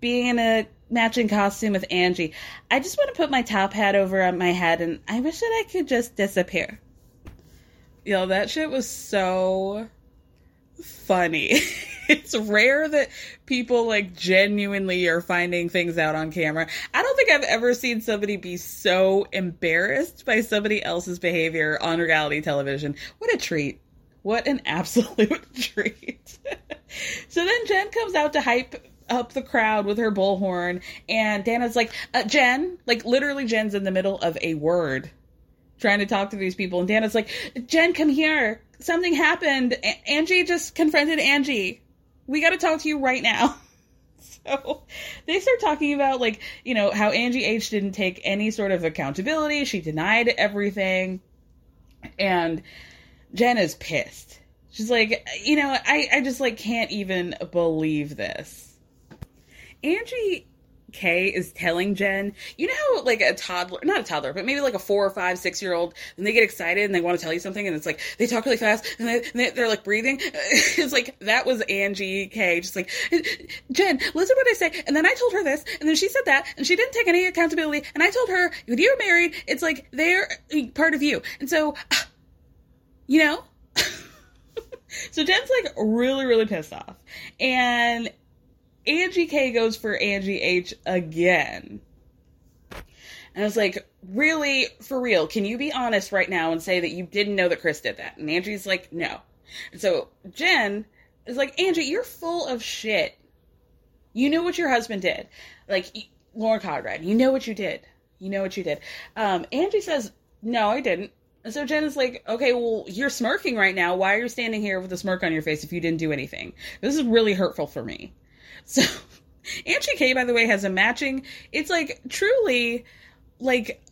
being in a matching costume with Angie. I just want to put my top hat over on my head and I wish that I could just disappear. Yo, that shit was so funny. it's rare that people like genuinely are finding things out on camera. I don't think I've ever seen somebody be so embarrassed by somebody else's behavior on reality television. What a treat. What an absolute treat. so then Jen comes out to hype up the crowd with her bullhorn, and Dana's like, uh, Jen, like literally, Jen's in the middle of a word trying to talk to these people, and Dana's like, Jen, come here. Something happened. A- Angie just confronted Angie. We got to talk to you right now. So they start talking about like, you know, how Angie H didn't take any sort of accountability. She denied everything. And Jen is pissed. She's like, you know, I, I just like can't even believe this. Angie K is telling Jen, you know how like a toddler, not a toddler, but maybe like a four or five, six year old, and they get excited and they want to tell you something and it's like, they talk really fast and, they, are like breathing. It's like, that was Angie K. Just like, Jen, listen what I say. And then I told her this and then she said that and she didn't take any accountability. And I told her, when you're married, it's like they're part of you. And so, you know, so Jen's like really, really pissed off. And Angie K goes for Angie H again. And I was like, really, for real, can you be honest right now and say that you didn't know that Chris did that? And Angie's like, no. And so Jen is like, Angie, you're full of shit. You knew what your husband did. Like, Lauren Conrad, you know what you did. You know what you did. Um, Angie says, no, I didn't. And so Jen is like, okay, well, you're smirking right now. Why are you standing here with a smirk on your face if you didn't do anything? This is really hurtful for me. So Angie K, by the way, has a matching. It's like truly like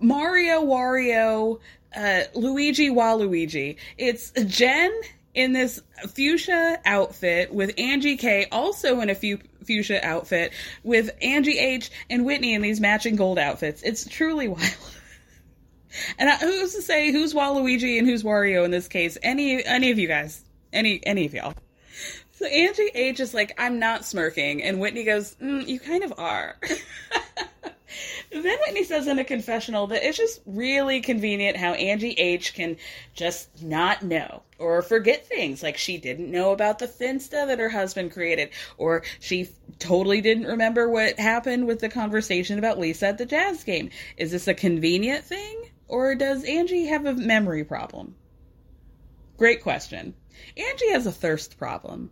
Mario, Wario, uh, Luigi, Waluigi. It's Jen in this fuchsia outfit with Angie K, also in a fu- fuchsia outfit with Angie H and Whitney in these matching gold outfits. It's truly wild. And I, who's to say who's Waluigi and who's Wario in this case? Any any of you guys? Any any of y'all? So Angie H is like, I'm not smirking, and Whitney goes, mm, You kind of are. then Whitney says in a confessional that it's just really convenient how Angie H can just not know or forget things like she didn't know about the Finsta that her husband created, or she totally didn't remember what happened with the conversation about Lisa at the jazz game. Is this a convenient thing, or does Angie have a memory problem? Great question. Angie has a thirst problem.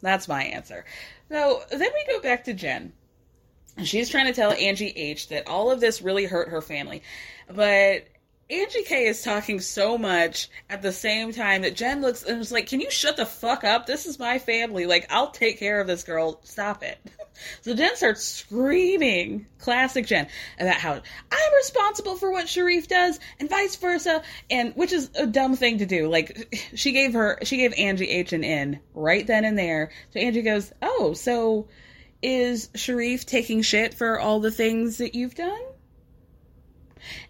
That's my answer. So then we go back to Jen. She's trying to tell Angie H that all of this really hurt her family. But Angie K is talking so much at the same time that Jen looks and is like, Can you shut the fuck up? This is my family. Like, I'll take care of this girl. Stop it. So Jen starts screaming, classic Jen, about how I'm responsible for what Sharrieff does and vice versa, and which is a dumb thing to do. Like she gave her she gave Angie H and N right then and there. So Angie goes, Oh, so is Sharrieff taking shit for all the things that you've done?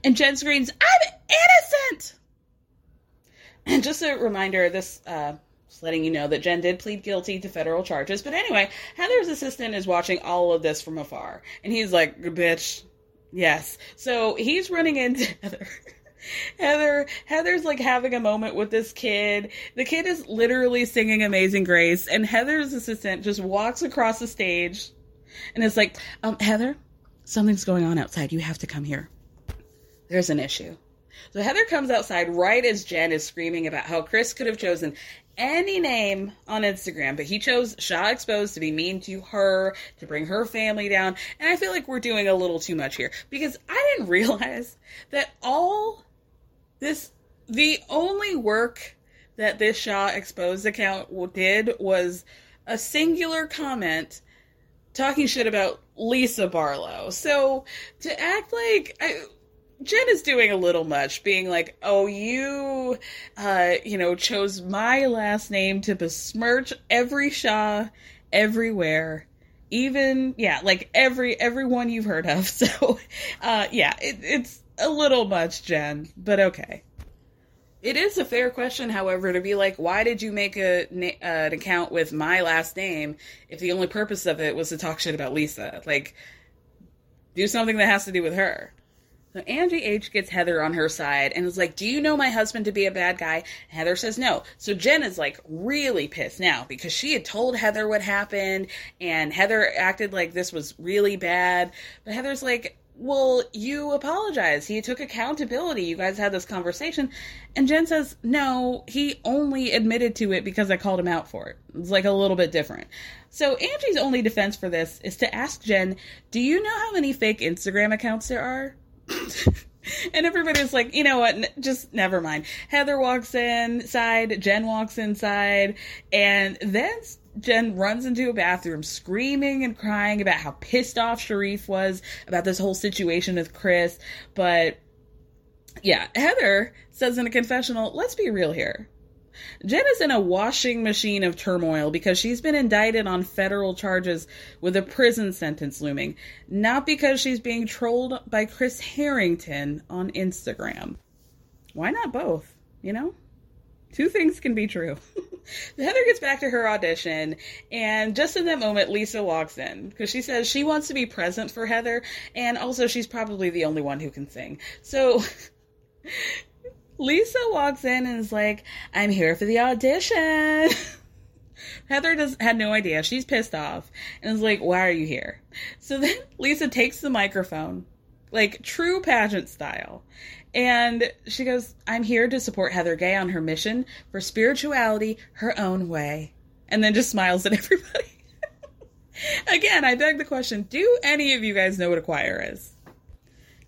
And Jen screams, I'm innocent! And just a reminder, this uh just letting you know that Jen did plead guilty to federal charges. But anyway, Heather's assistant is watching all of this from afar. And he's like, bitch, yes. So he's running into Heather. Heather, Heather's like having a moment with this kid. The kid is literally singing Amazing Grace, and Heather's assistant just walks across the stage and is like, um, Heather, something's going on outside. You have to come here. There's an issue. So Heather comes outside right as Jen is screaming about how Chris could have chosen any name on Instagram, but he chose Shah Exposed to be mean to her, to bring her family down. And I feel like we're doing a little too much here because I didn't realize that all this, the only work that this Shah Exposed account did was a singular comment talking shit about Lisa Barlow. So to act like I, Jen is doing a little much, being like, "Oh, you, uh, you know, chose my last name to besmirch every Shah, everywhere, even yeah, like every everyone you've heard of." So, uh, yeah, it, it's a little much, Jen, but okay. It is a fair question, however, to be like, why did you make a na- uh, an account with my last name if the only purpose of it was to talk shit about Lisa? Like, do something that has to do with her. So Angie H gets Heather on her side and is like, Do you know my husband to be a bad guy? And Heather says no. So Jen is like really pissed now because she had told Heather what happened and Heather acted like this was really bad. But Heather's like, Well, you apologize. He took accountability. You guys had this conversation. And Jen says, No, he only admitted to it because I called him out for it. It's like a little bit different. So Angie's only defense for this is to ask Jen, Do you know how many fake Instagram accounts there are? and everybody's like, you know what? N- just never mind. Heather walks inside, Jen walks inside, and then Jen runs into a bathroom screaming and crying about how pissed off Sharif was about this whole situation with Chris. But yeah, Heather says in a confessional, let's be real here. Jen is in a washing machine of turmoil because she's been indicted on federal charges with a prison sentence looming, not because she's being trolled by Chris Harrington on Instagram. Why not both? You know? Two things can be true. Heather gets back to her audition, and just in that moment, Lisa walks in because she says she wants to be present for Heather, and also she's probably the only one who can sing. So. Lisa walks in and is like, I'm here for the audition. Heather does had no idea. She's pissed off and is like, Why are you here? So then Lisa takes the microphone, like true pageant style, and she goes, I'm here to support Heather Gay on her mission for spirituality her own way. And then just smiles at everybody. Again, I beg the question do any of you guys know what a choir is?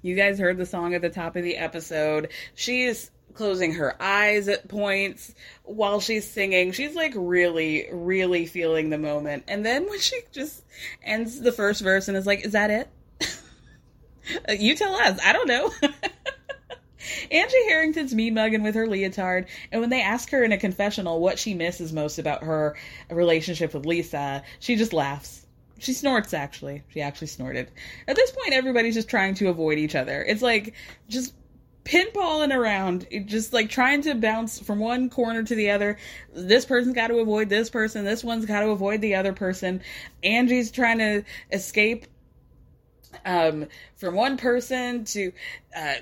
You guys heard the song at the top of the episode. She is closing her eyes at points while she's singing. She's like really, really feeling the moment. And then when she just ends the first verse and is like, Is that it? you tell us. I don't know. Angie Harrington's mean mugging with her leotard, and when they ask her in a confessional what she misses most about her relationship with Lisa, she just laughs. She snorts, actually. She actually snorted. At this point, everybody's just trying to avoid each other. It's like just pinballing around, just like trying to bounce from one corner to the other. This person's got to avoid this person. This one's got to avoid the other person. Angie's trying to escape um, from one person to uh,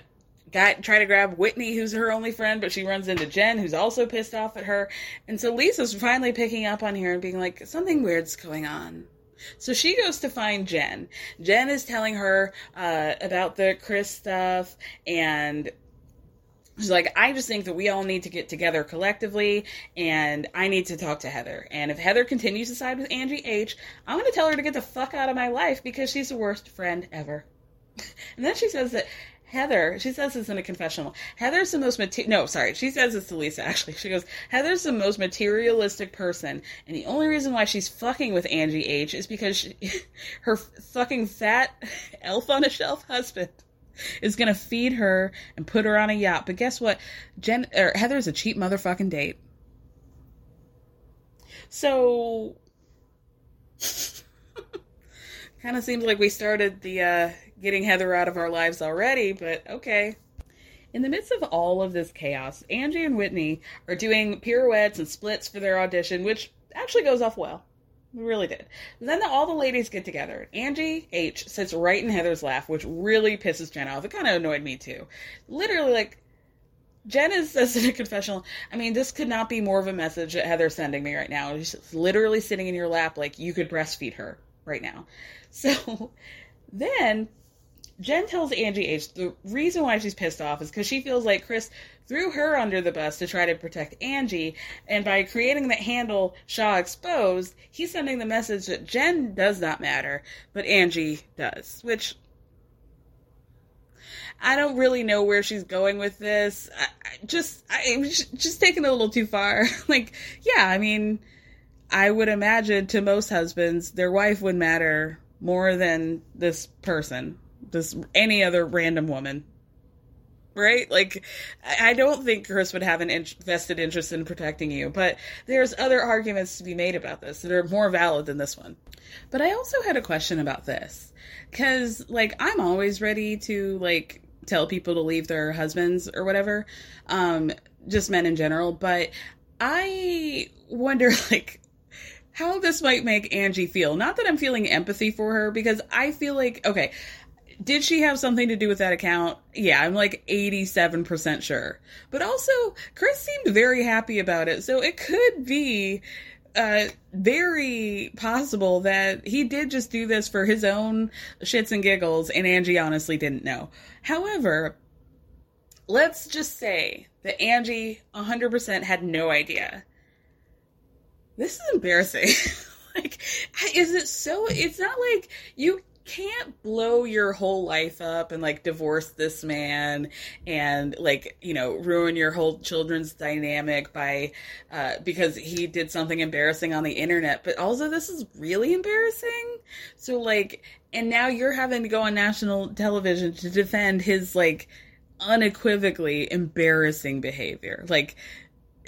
got try to grab Whitney, who's her only friend, but she runs into Jen, who's also pissed off at her. And so Lisa's finally picking up on here and being like, something weird's going on. So she goes to find Jen. Jen is telling her uh, about the Chris stuff, and she's like, I just think that we all need to get together collectively, and I need to talk to Heather. And if Heather continues to side with Angie H, I'm going to tell her to get the fuck out of my life because she's the worst friend ever. and then she says that Heather, she says this in a confessional. Heather's the most mate- no, sorry, she says this to Lisa actually. She goes, Heather's the most materialistic person, and the only reason why she's fucking with Angie H is because she, her fucking fat elf on a shelf husband is gonna feed her and put her on a yacht. But guess what? Jen or Heather's a cheap motherfucking date. So kind of seems like we started the uh, getting Heather out of our lives already, but okay. In the midst of all of this chaos, Angie and Whitney are doing pirouettes and splits for their audition, which actually goes off well. It really did. Then the, all the ladies get together. Angie H sits right in Heather's lap, which really pisses Jen off. It kind of annoyed me too. Literally, like, Jen is says in a confessional, I mean, this could not be more of a message that Heather's sending me right now. She's literally sitting in your lap like you could breastfeed her right now. So then Jen tells Angie H the reason why she's pissed off is because she feels like Chris threw her under the bus to try to protect Angie, and by creating that handle Shah exposed, he's sending the message that Jen does not matter, but Angie does, which I don't really know where she's going with this. I, I just, I just taking it a little too far. like, yeah, I mean, I would imagine to most husbands, their wife would matter more than this person, this any other random woman. Right? Like, I don't think Chris would have an in- vested interest in protecting you, but there's other arguments to be made about this that are more valid than this one. But I also had a question about this. Cause, like, I'm always ready to, like, tell people to leave their husbands or whatever, um, just men in general, but I wonder, like, how this might make Angie feel. Not that I'm feeling empathy for her, because I feel like, okay, did she have something to do with that account? Yeah, I'm like 87% sure. But also, Chris seemed very happy about it, so it could be uh, very possible that he did just do this for his own shits and giggles, and Angie honestly didn't know. However, let's just say that Angie 100% had no idea this is embarrassing. like, is it so? It's not like you can't blow your whole life up and like divorce this man and like you know ruin your whole children's dynamic by uh because he did something embarrassing on the internet. But also this is really embarrassing. So like and now you're having to go on national television to defend his like unequivocally embarrassing behavior. Like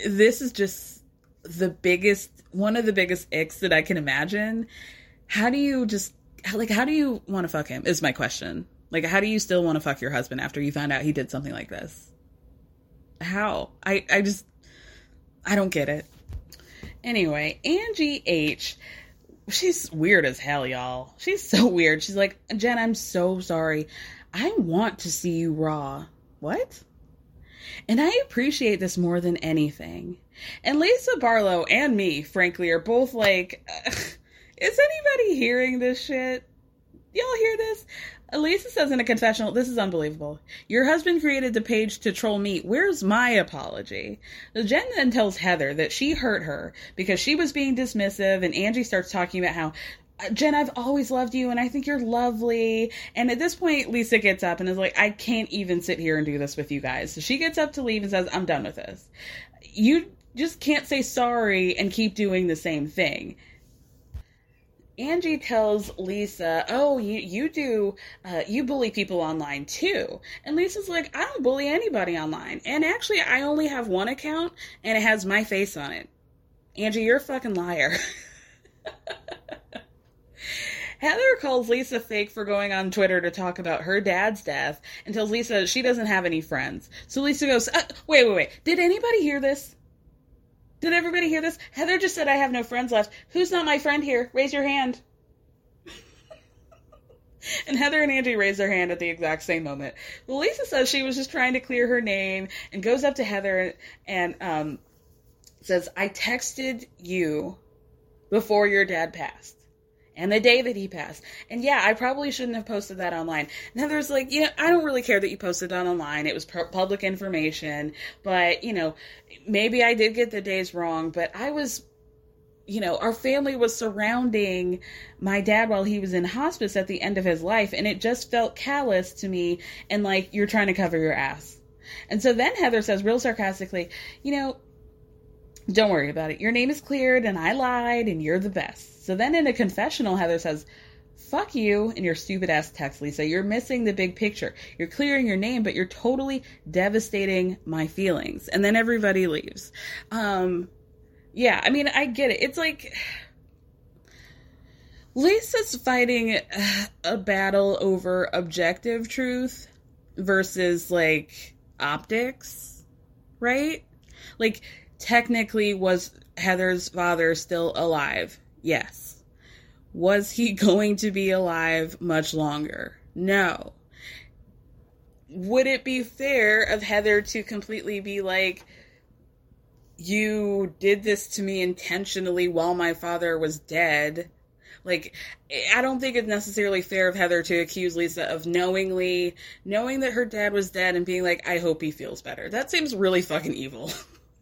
this is just the biggest one of the biggest icks that I can imagine. How do you just like how do you want to fuck him? Is my question. Like how do you still want to fuck your husband after you found out he did something like this? How? I I just I don't get it. Anyway, Angie H she's weird as hell, y'all. She's so weird. She's like, "Jen, I'm so sorry. I want to see you raw." What? And I appreciate this more than anything. And Lisa Barlow and me, frankly, are both like, is anybody hearing this shit? Y'all hear this? Lisa says in a confessional, this is unbelievable. Your husband created the page to troll me. Where's my apology? Jen then tells Heather that she hurt her because she was being dismissive, and Angie starts talking about how uh, Jen, I've always loved you and I think you're lovely. And at this point, Lisa gets up and is like, I can't even sit here and do this with you guys. So she gets up to leave and says, I'm done with this. You just can't say sorry and keep doing the same thing. Angie tells Lisa, "Oh, you you do uh, you bully people online too." And Lisa's like, "I don't bully anybody online. And actually, I only have one account, and it has my face on it." Angie, you're a fucking liar. Heather calls Lisa fake for going on Twitter to talk about her dad's death and tells Lisa she doesn't have any friends. So Lisa goes, uh, "Wait, wait, wait! Did anybody hear this?" Did everybody hear this? Heather just said I have no friends left. Who's not my friend here? Raise your hand. and Heather and Angie raise their hand at the exact same moment. Well, Lisa says she was just trying to clear her name and goes up to Heather and um, says, I texted you before your dad passed and the day that he passed. And yeah, I probably shouldn't have posted that online. And Heather's like, yeah, I don't really care that you posted that online. It was public information, but you know, maybe I did get the days wrong, but I was you know, our family was surrounding my dad while he was in hospice at the end of his life, and it just felt callous to me and like you're trying to cover your ass. And so then Heather says, real sarcastically, you know, don't worry about it. Your name is cleared, and I lied, and you're the best. So then in a confessional, Heather says, Fuck you and your stupid ass text, Lisa. You're missing the big picture. You're clearing your name, but you're totally devastating my feelings. And then everybody leaves. Um, yeah, I mean, I get it. It's like. Lisa's fighting a battle over objective truth versus like optics, right? Like technically was Heather's father still alive? Yes. Was he going to be alive much longer? No. Would it be fair of Heather to completely be like, you did this to me intentionally while my father was dead? Like, I don't think it's necessarily fair of Heather to accuse Lisa of knowingly knowing that her dad was dead and being like, I hope he feels better. That seems really fucking evil.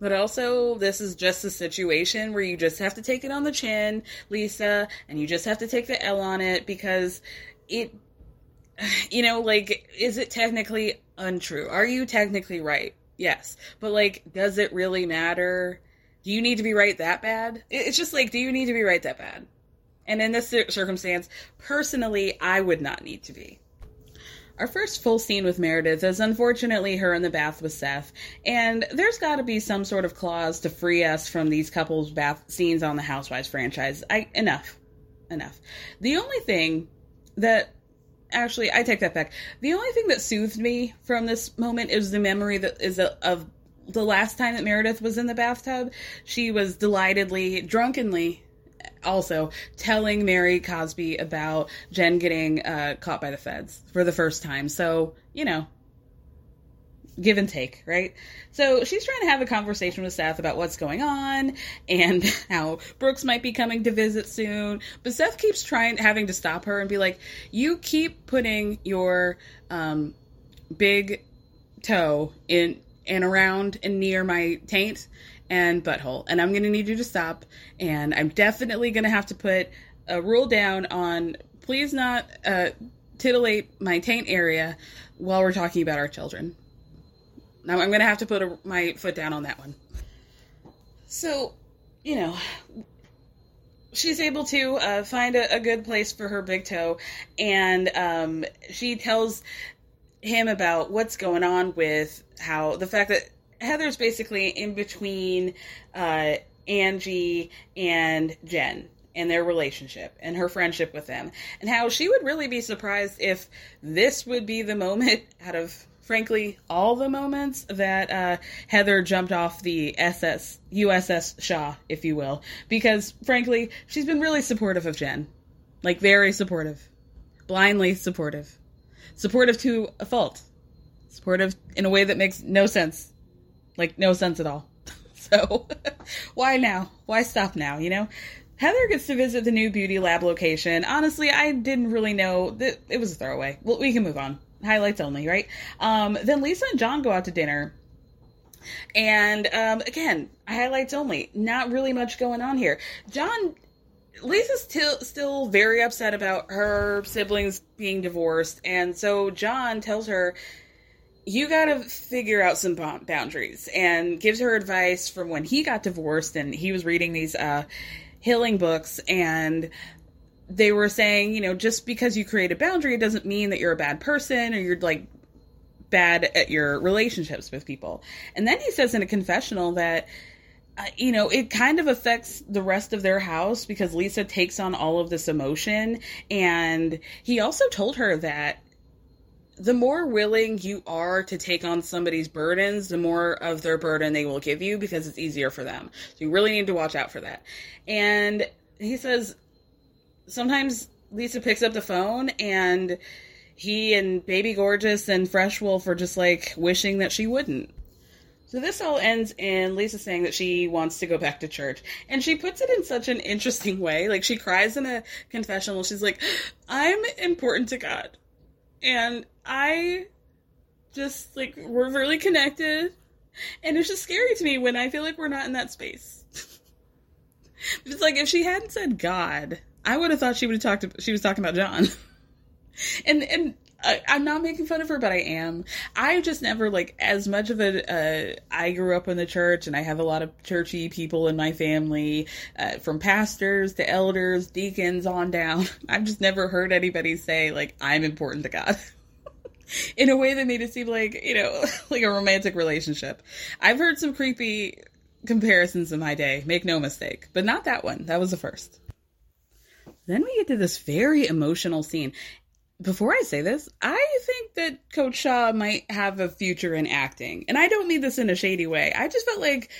But also, this is just a situation where you just have to take it on the chin, Lisa, and you just have to take the L on it because it, you know, like, is it technically untrue? Are you technically right? Yes. But, like, does it really matter? Do you need to be right that bad? It's just like, do you need to be right that bad? And in this circumstance, personally, I would not need to be. Our first full scene with Meredith is unfortunately her in the bath with Seth, and there's got to be some sort of clause to free us from these couples' bath scenes on the Housewives franchise. I enough, enough. The only thing that actually I take that back. The only thing that soothed me from this moment is the memory that is a, of the last time that Meredith was in the bathtub. She was delightedly, drunkenly also telling Mary Cosby about Jen getting uh, caught by the feds for the first time. So, you know, give and take, right? So she's trying to have a conversation with Seth about what's going on and how Brooks might be coming to visit soon. But Seth keeps trying, having to stop her and be like, you keep putting your um, big toe in and around and near my taint and butthole. And I'm going to need you to stop. And I'm definitely going to have to put a rule down on please not uh, titillate my taint area while we're talking about our children. Now I'm going to have to put a, my foot down on that one. So, you know, she's able to uh, find a, a, good place for her big toe, and um, she tells him about what's going on with how the fact that Heather's basically in between uh, Angie and Jen and their relationship and her friendship with them, and how she would really be surprised if this would be the moment out of frankly all the moments that uh, Heather jumped off the SS USS Shah, if you will, because frankly she's been really supportive of Jen, like very supportive, blindly supportive, supportive to a fault, supportive in a way that makes no sense, like no sense at all. So why now? Why stop now? You know. Heather gets to visit the new beauty lab location. Honestly, I didn't really know that it was a throwaway. Well, we can move on highlights only, right? Um, then Lisa and John go out to dinner. And um, again, highlights only. Not really much going on here. John, Lisa's still still very upset about her siblings being divorced, and so John tells her, "You got to figure out some boundaries," and gives her advice from when he got divorced, and he was reading these uh, healing books, and they were saying, you know, just because you create a boundary it doesn't mean that you're a bad person or you're like bad at your relationships with people. And then he says in a confessional that uh, you know, it kind of affects the rest of their house because Lisa takes on all of this emotion. And he also told her that the more willing you are to take on somebody's burdens, the more of their burden they will give you because it's easier for them. So you really need to watch out for that. And he says, sometimes Lisa picks up the phone and he and Baby Gorgeous and Fresh Wolf are just like wishing that she wouldn't. So this all ends in Lisa saying that she wants to go back to church. And she puts it in such an interesting way. Like she cries in a confessional. She's like, I'm important to God. And I just like, we're really connected. And it's just scary to me when I feel like we're not in that space. it's like if she hadn't said God, I would have thought she would have talked. She was talking about John, and and I, am not making fun of her, but I am. I just never like as much of a. Uh, I grew up in the church, and I have a lot of churchy people in my family, uh, from pastors to elders, deacons on down. I've just never heard anybody say like I'm important to God. in a way that made it seem like you know like a romantic relationship i've heard some creepy comparisons in my day make no mistake but not that one that was the first then we get to this very emotional scene. Before I say this, I think that Coach Shah might have a future in acting. And I don't mean this in a shady way. I just felt like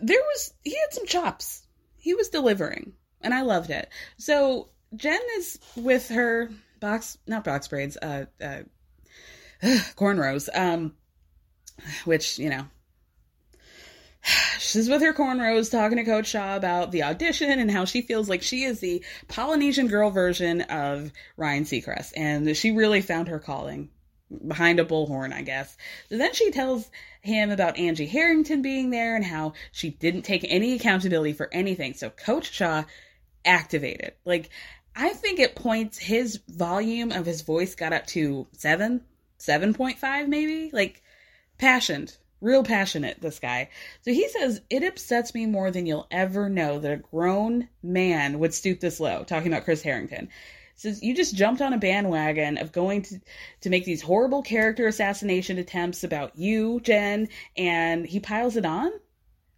there was, he had some chops. He was delivering, and I loved it. So Jen is with her box, not box braids, uh, uh, cornrows, um, which, you know, she's with her cornrows talking to Coach Shah about the audition and how she feels like she is the Polynesian girl version of Ryan Seacrest. And she really found her calling behind a bullhorn, I guess. Then she tells him about Angie Harrington being there and how she didn't take any accountability for anything. So Coach Shah activated. Like, I think it points his volume of his voice got up to seven, 7.5 maybe. Like, passionate real passionate this guy. So he says it upsets me more than you'll ever know that a grown man would stoop this low talking about chris harrington. Says you just jumped on a bandwagon of going to to make these horrible character assassination attempts about you jen and he piles it on?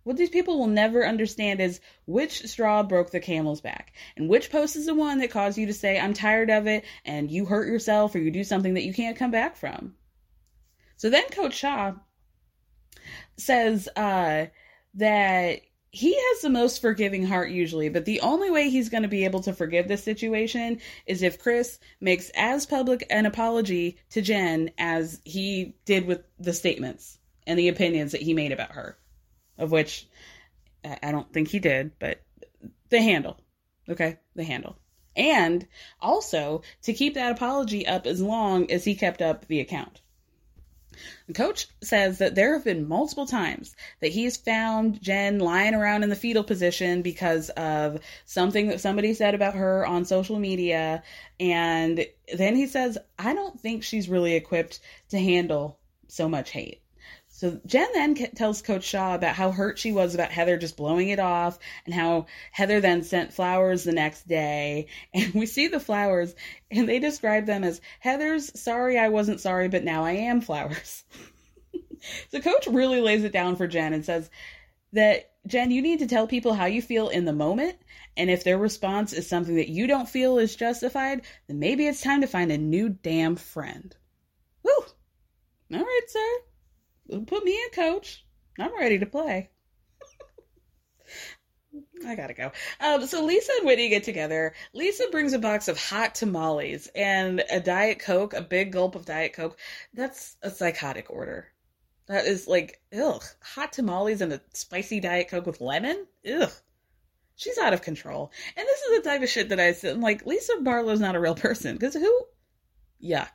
What these people will never understand is which straw broke the camel's back and which post is the one that caused you to say i'm tired of it and you hurt yourself or you do something that you can't come back from. So then coach shah says uh, that he has the most forgiving heart usually, but the only way he's going to be able to forgive this situation is if Chris makes as public an apology to Jen as he did with the statements and the opinions that he made about her, of which I don't think he did, but the handle. Okay, the handle. And also to keep that apology up as long as he kept up the account. The coach says that there have been multiple times that he's found Jen lying around in the fetal position because of something that somebody said about her on social media. And then he says, I don't think she's really equipped to handle so much hate. So Jen then tells Coach Shaw about how hurt she was about Heather just blowing it off and how Heather then sent flowers the next day. And we see the flowers and they describe them as Heather's sorry I wasn't sorry, but now I am flowers. so Coach really lays it down for Jen and says that Jen, you need to tell people how you feel in the moment. And if their response is something that you don't feel is justified, then maybe it's time to find a new damn friend. Woo! All right, sir. Put me in, coach. I'm ready to play. I gotta go. Um, so Lisa and Whitney get together. Lisa brings a box of hot tamales and a Diet Coke, a big gulp of Diet Coke. That's a psychotic order. That is like, ugh, hot tamales and a spicy Diet Coke with lemon? Ugh. She's out of control. And this is the type of shit that I said, like, Lisa Barlow's not a real person. Because who? Yuck.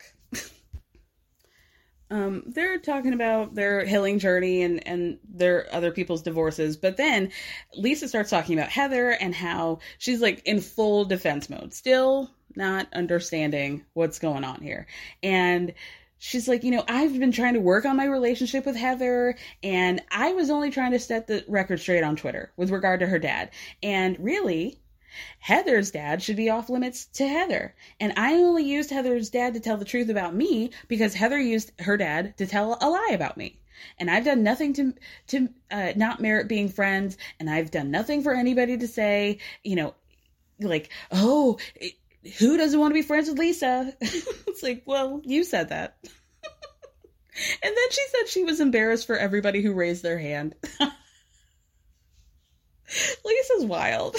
Um, they're talking about their healing journey and and their other people's divorces, but then Lisa starts talking about Heather and how she's like in full defense mode, still not understanding what's going on here, and she's like, you know, I've been trying to work on my relationship with Heather, and I was only trying to set the record straight on Twitter with regard to her dad, and really, Heather's dad should be off limits to Heather. And I only used Heather's dad to tell the truth about me because Heather used her dad to tell a lie about me. And I've done nothing to to uh, not merit being friends, and I've done nothing for anybody to say, you know, like, oh, who doesn't want to be friends with Lisa? it's like, well, you said that. and then she said she was embarrassed for everybody who raised their hand. Lisa's wild.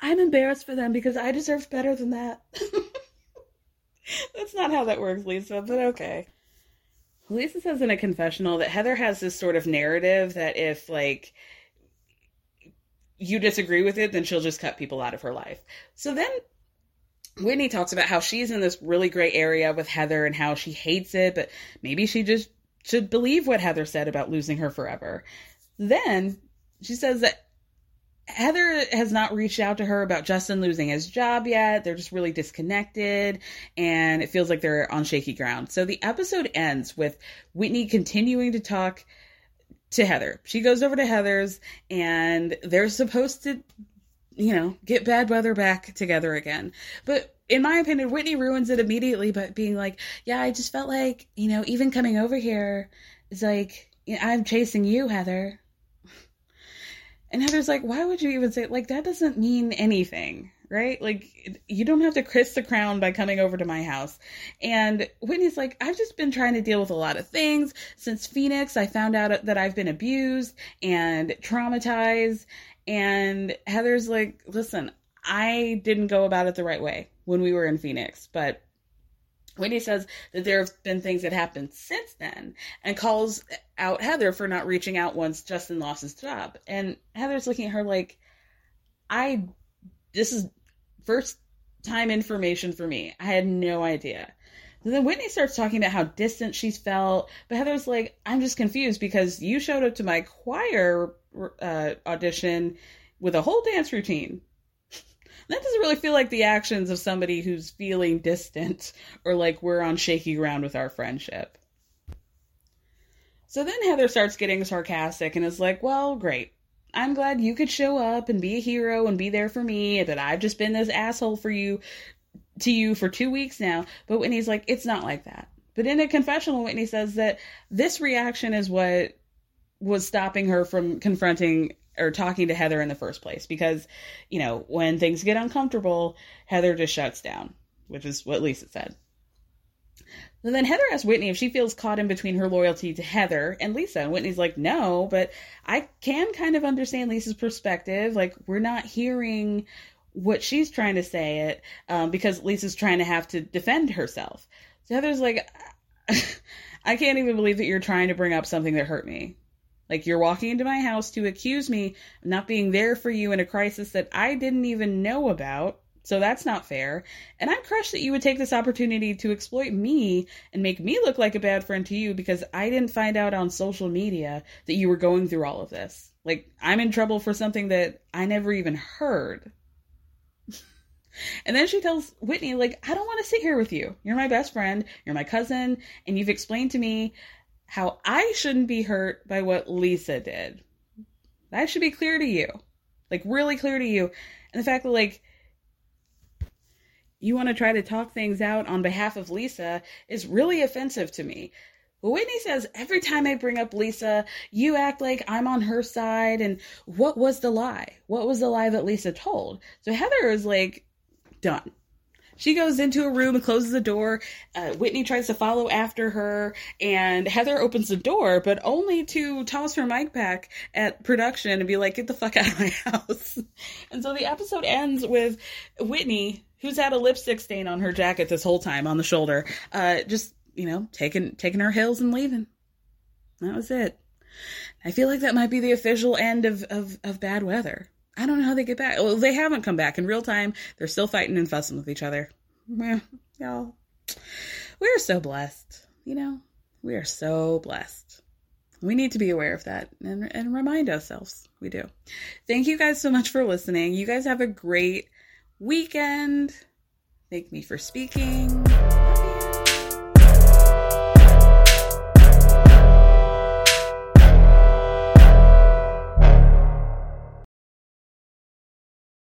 I'm embarrassed for them because I deserved better than that. That's not how that works, Lisa, but okay. Lisa says in a confessional that Heather has this sort of narrative that if, like, you disagree with it, then she'll just cut people out of her life. So then Whitney talks about how she's in this really great area with Heather and how she hates it, but maybe she just should believe what Heather said about losing her forever. Then she says that Heather has not reached out to her about Justin losing his job yet. They're just really disconnected and it feels like they're on shaky ground. So the episode ends with Whitney continuing to talk to Heather. She goes over to Heather's and they're supposed to, you know, get bad weather back together again. But in my opinion, Whitney ruins it immediately by being like, yeah, I just felt like, you know, even coming over here is like, I'm chasing you, Heather. And Heather's like, why would you even say like that doesn't mean anything, right? Like you don't have to kiss the crown by coming over to my house. And Whitney's like, I've just been trying to deal with a lot of things since Phoenix. I found out that I've been abused and traumatized. And Heather's like, listen, I didn't go about it the right way when we were in Phoenix, but Whitney says that there have been things that happened since then and calls out Heather for not reaching out once Justin lost his job. And Heather's looking at her like, I, this is first time information for me. I had no idea. And then Whitney starts talking about how distant she's felt, but Heather's like, I'm just confused because you showed up to my choir uh, audition with a whole dance routine that doesn't really feel like the actions of somebody who's feeling distant or like we're on shaky ground with our friendship. So then Heather starts getting sarcastic and is like, Well, great. I'm glad you could show up and be a hero and be there for me, that I've just been this asshole for you to you for two weeks now. But Whitney's like, It's not like that. But in a confessional, Whitney says that this reaction is what was stopping her from confronting or talking to Heather in the first place because, you know, when things get uncomfortable, Heather just shuts down, which is what Lisa said. And then Heather asks Whitney if she feels caught in between her loyalty to Heather and Lisa. And Whitney's like, no, but I can kind of understand Lisa's perspective. Like, we're not hearing what she's trying to say it um, because Lisa's trying to have to defend herself. So Heather's like, I can't even believe that you're trying to bring up something that hurt me. Like you're walking into my house to accuse me of not being there for you in a crisis that I didn't even know about. So that's not fair. And I'm crushed that you would take this opportunity to exploit me and make me look like a bad friend to you because I didn't find out on social media that you were going through all of this. Like, I'm in trouble for something that I never even heard. and then she tells Whitney, like, I don't want to sit here with you. You're my best friend, you're my cousin, and you've explained to me how I shouldn't be hurt by what Lisa did. That should be clear to you. Like, really clear to you. And the fact that, like, you want to try to talk things out on behalf of Lisa is really offensive to me. Whitney says, every time I bring up Lisa, you act like I'm on her side. And what was the lie? What was the lie that Lisa told? So Heather is like, done. She goes into a room and closes the door. Uh, Whitney tries to follow after her, and Heather opens the door, but only to toss her mic back at production and be like, get the fuck out of my house. and so the episode ends with Whitney, who's had a lipstick stain on her jacket this whole time on the shoulder, uh, just, you know, taking, taking her hills and leaving. That was it. I feel like that might be the official end of, of, of bad weather. I don't know how they get back. Well, they haven't come back in real time. They're still fighting and fussing with each other. Yeah, y'all. We're so blessed. You know, we are so blessed. We need to be aware of that and, and remind ourselves we do. Thank you guys so much for listening. You guys have a great weekend. Thank me for speaking.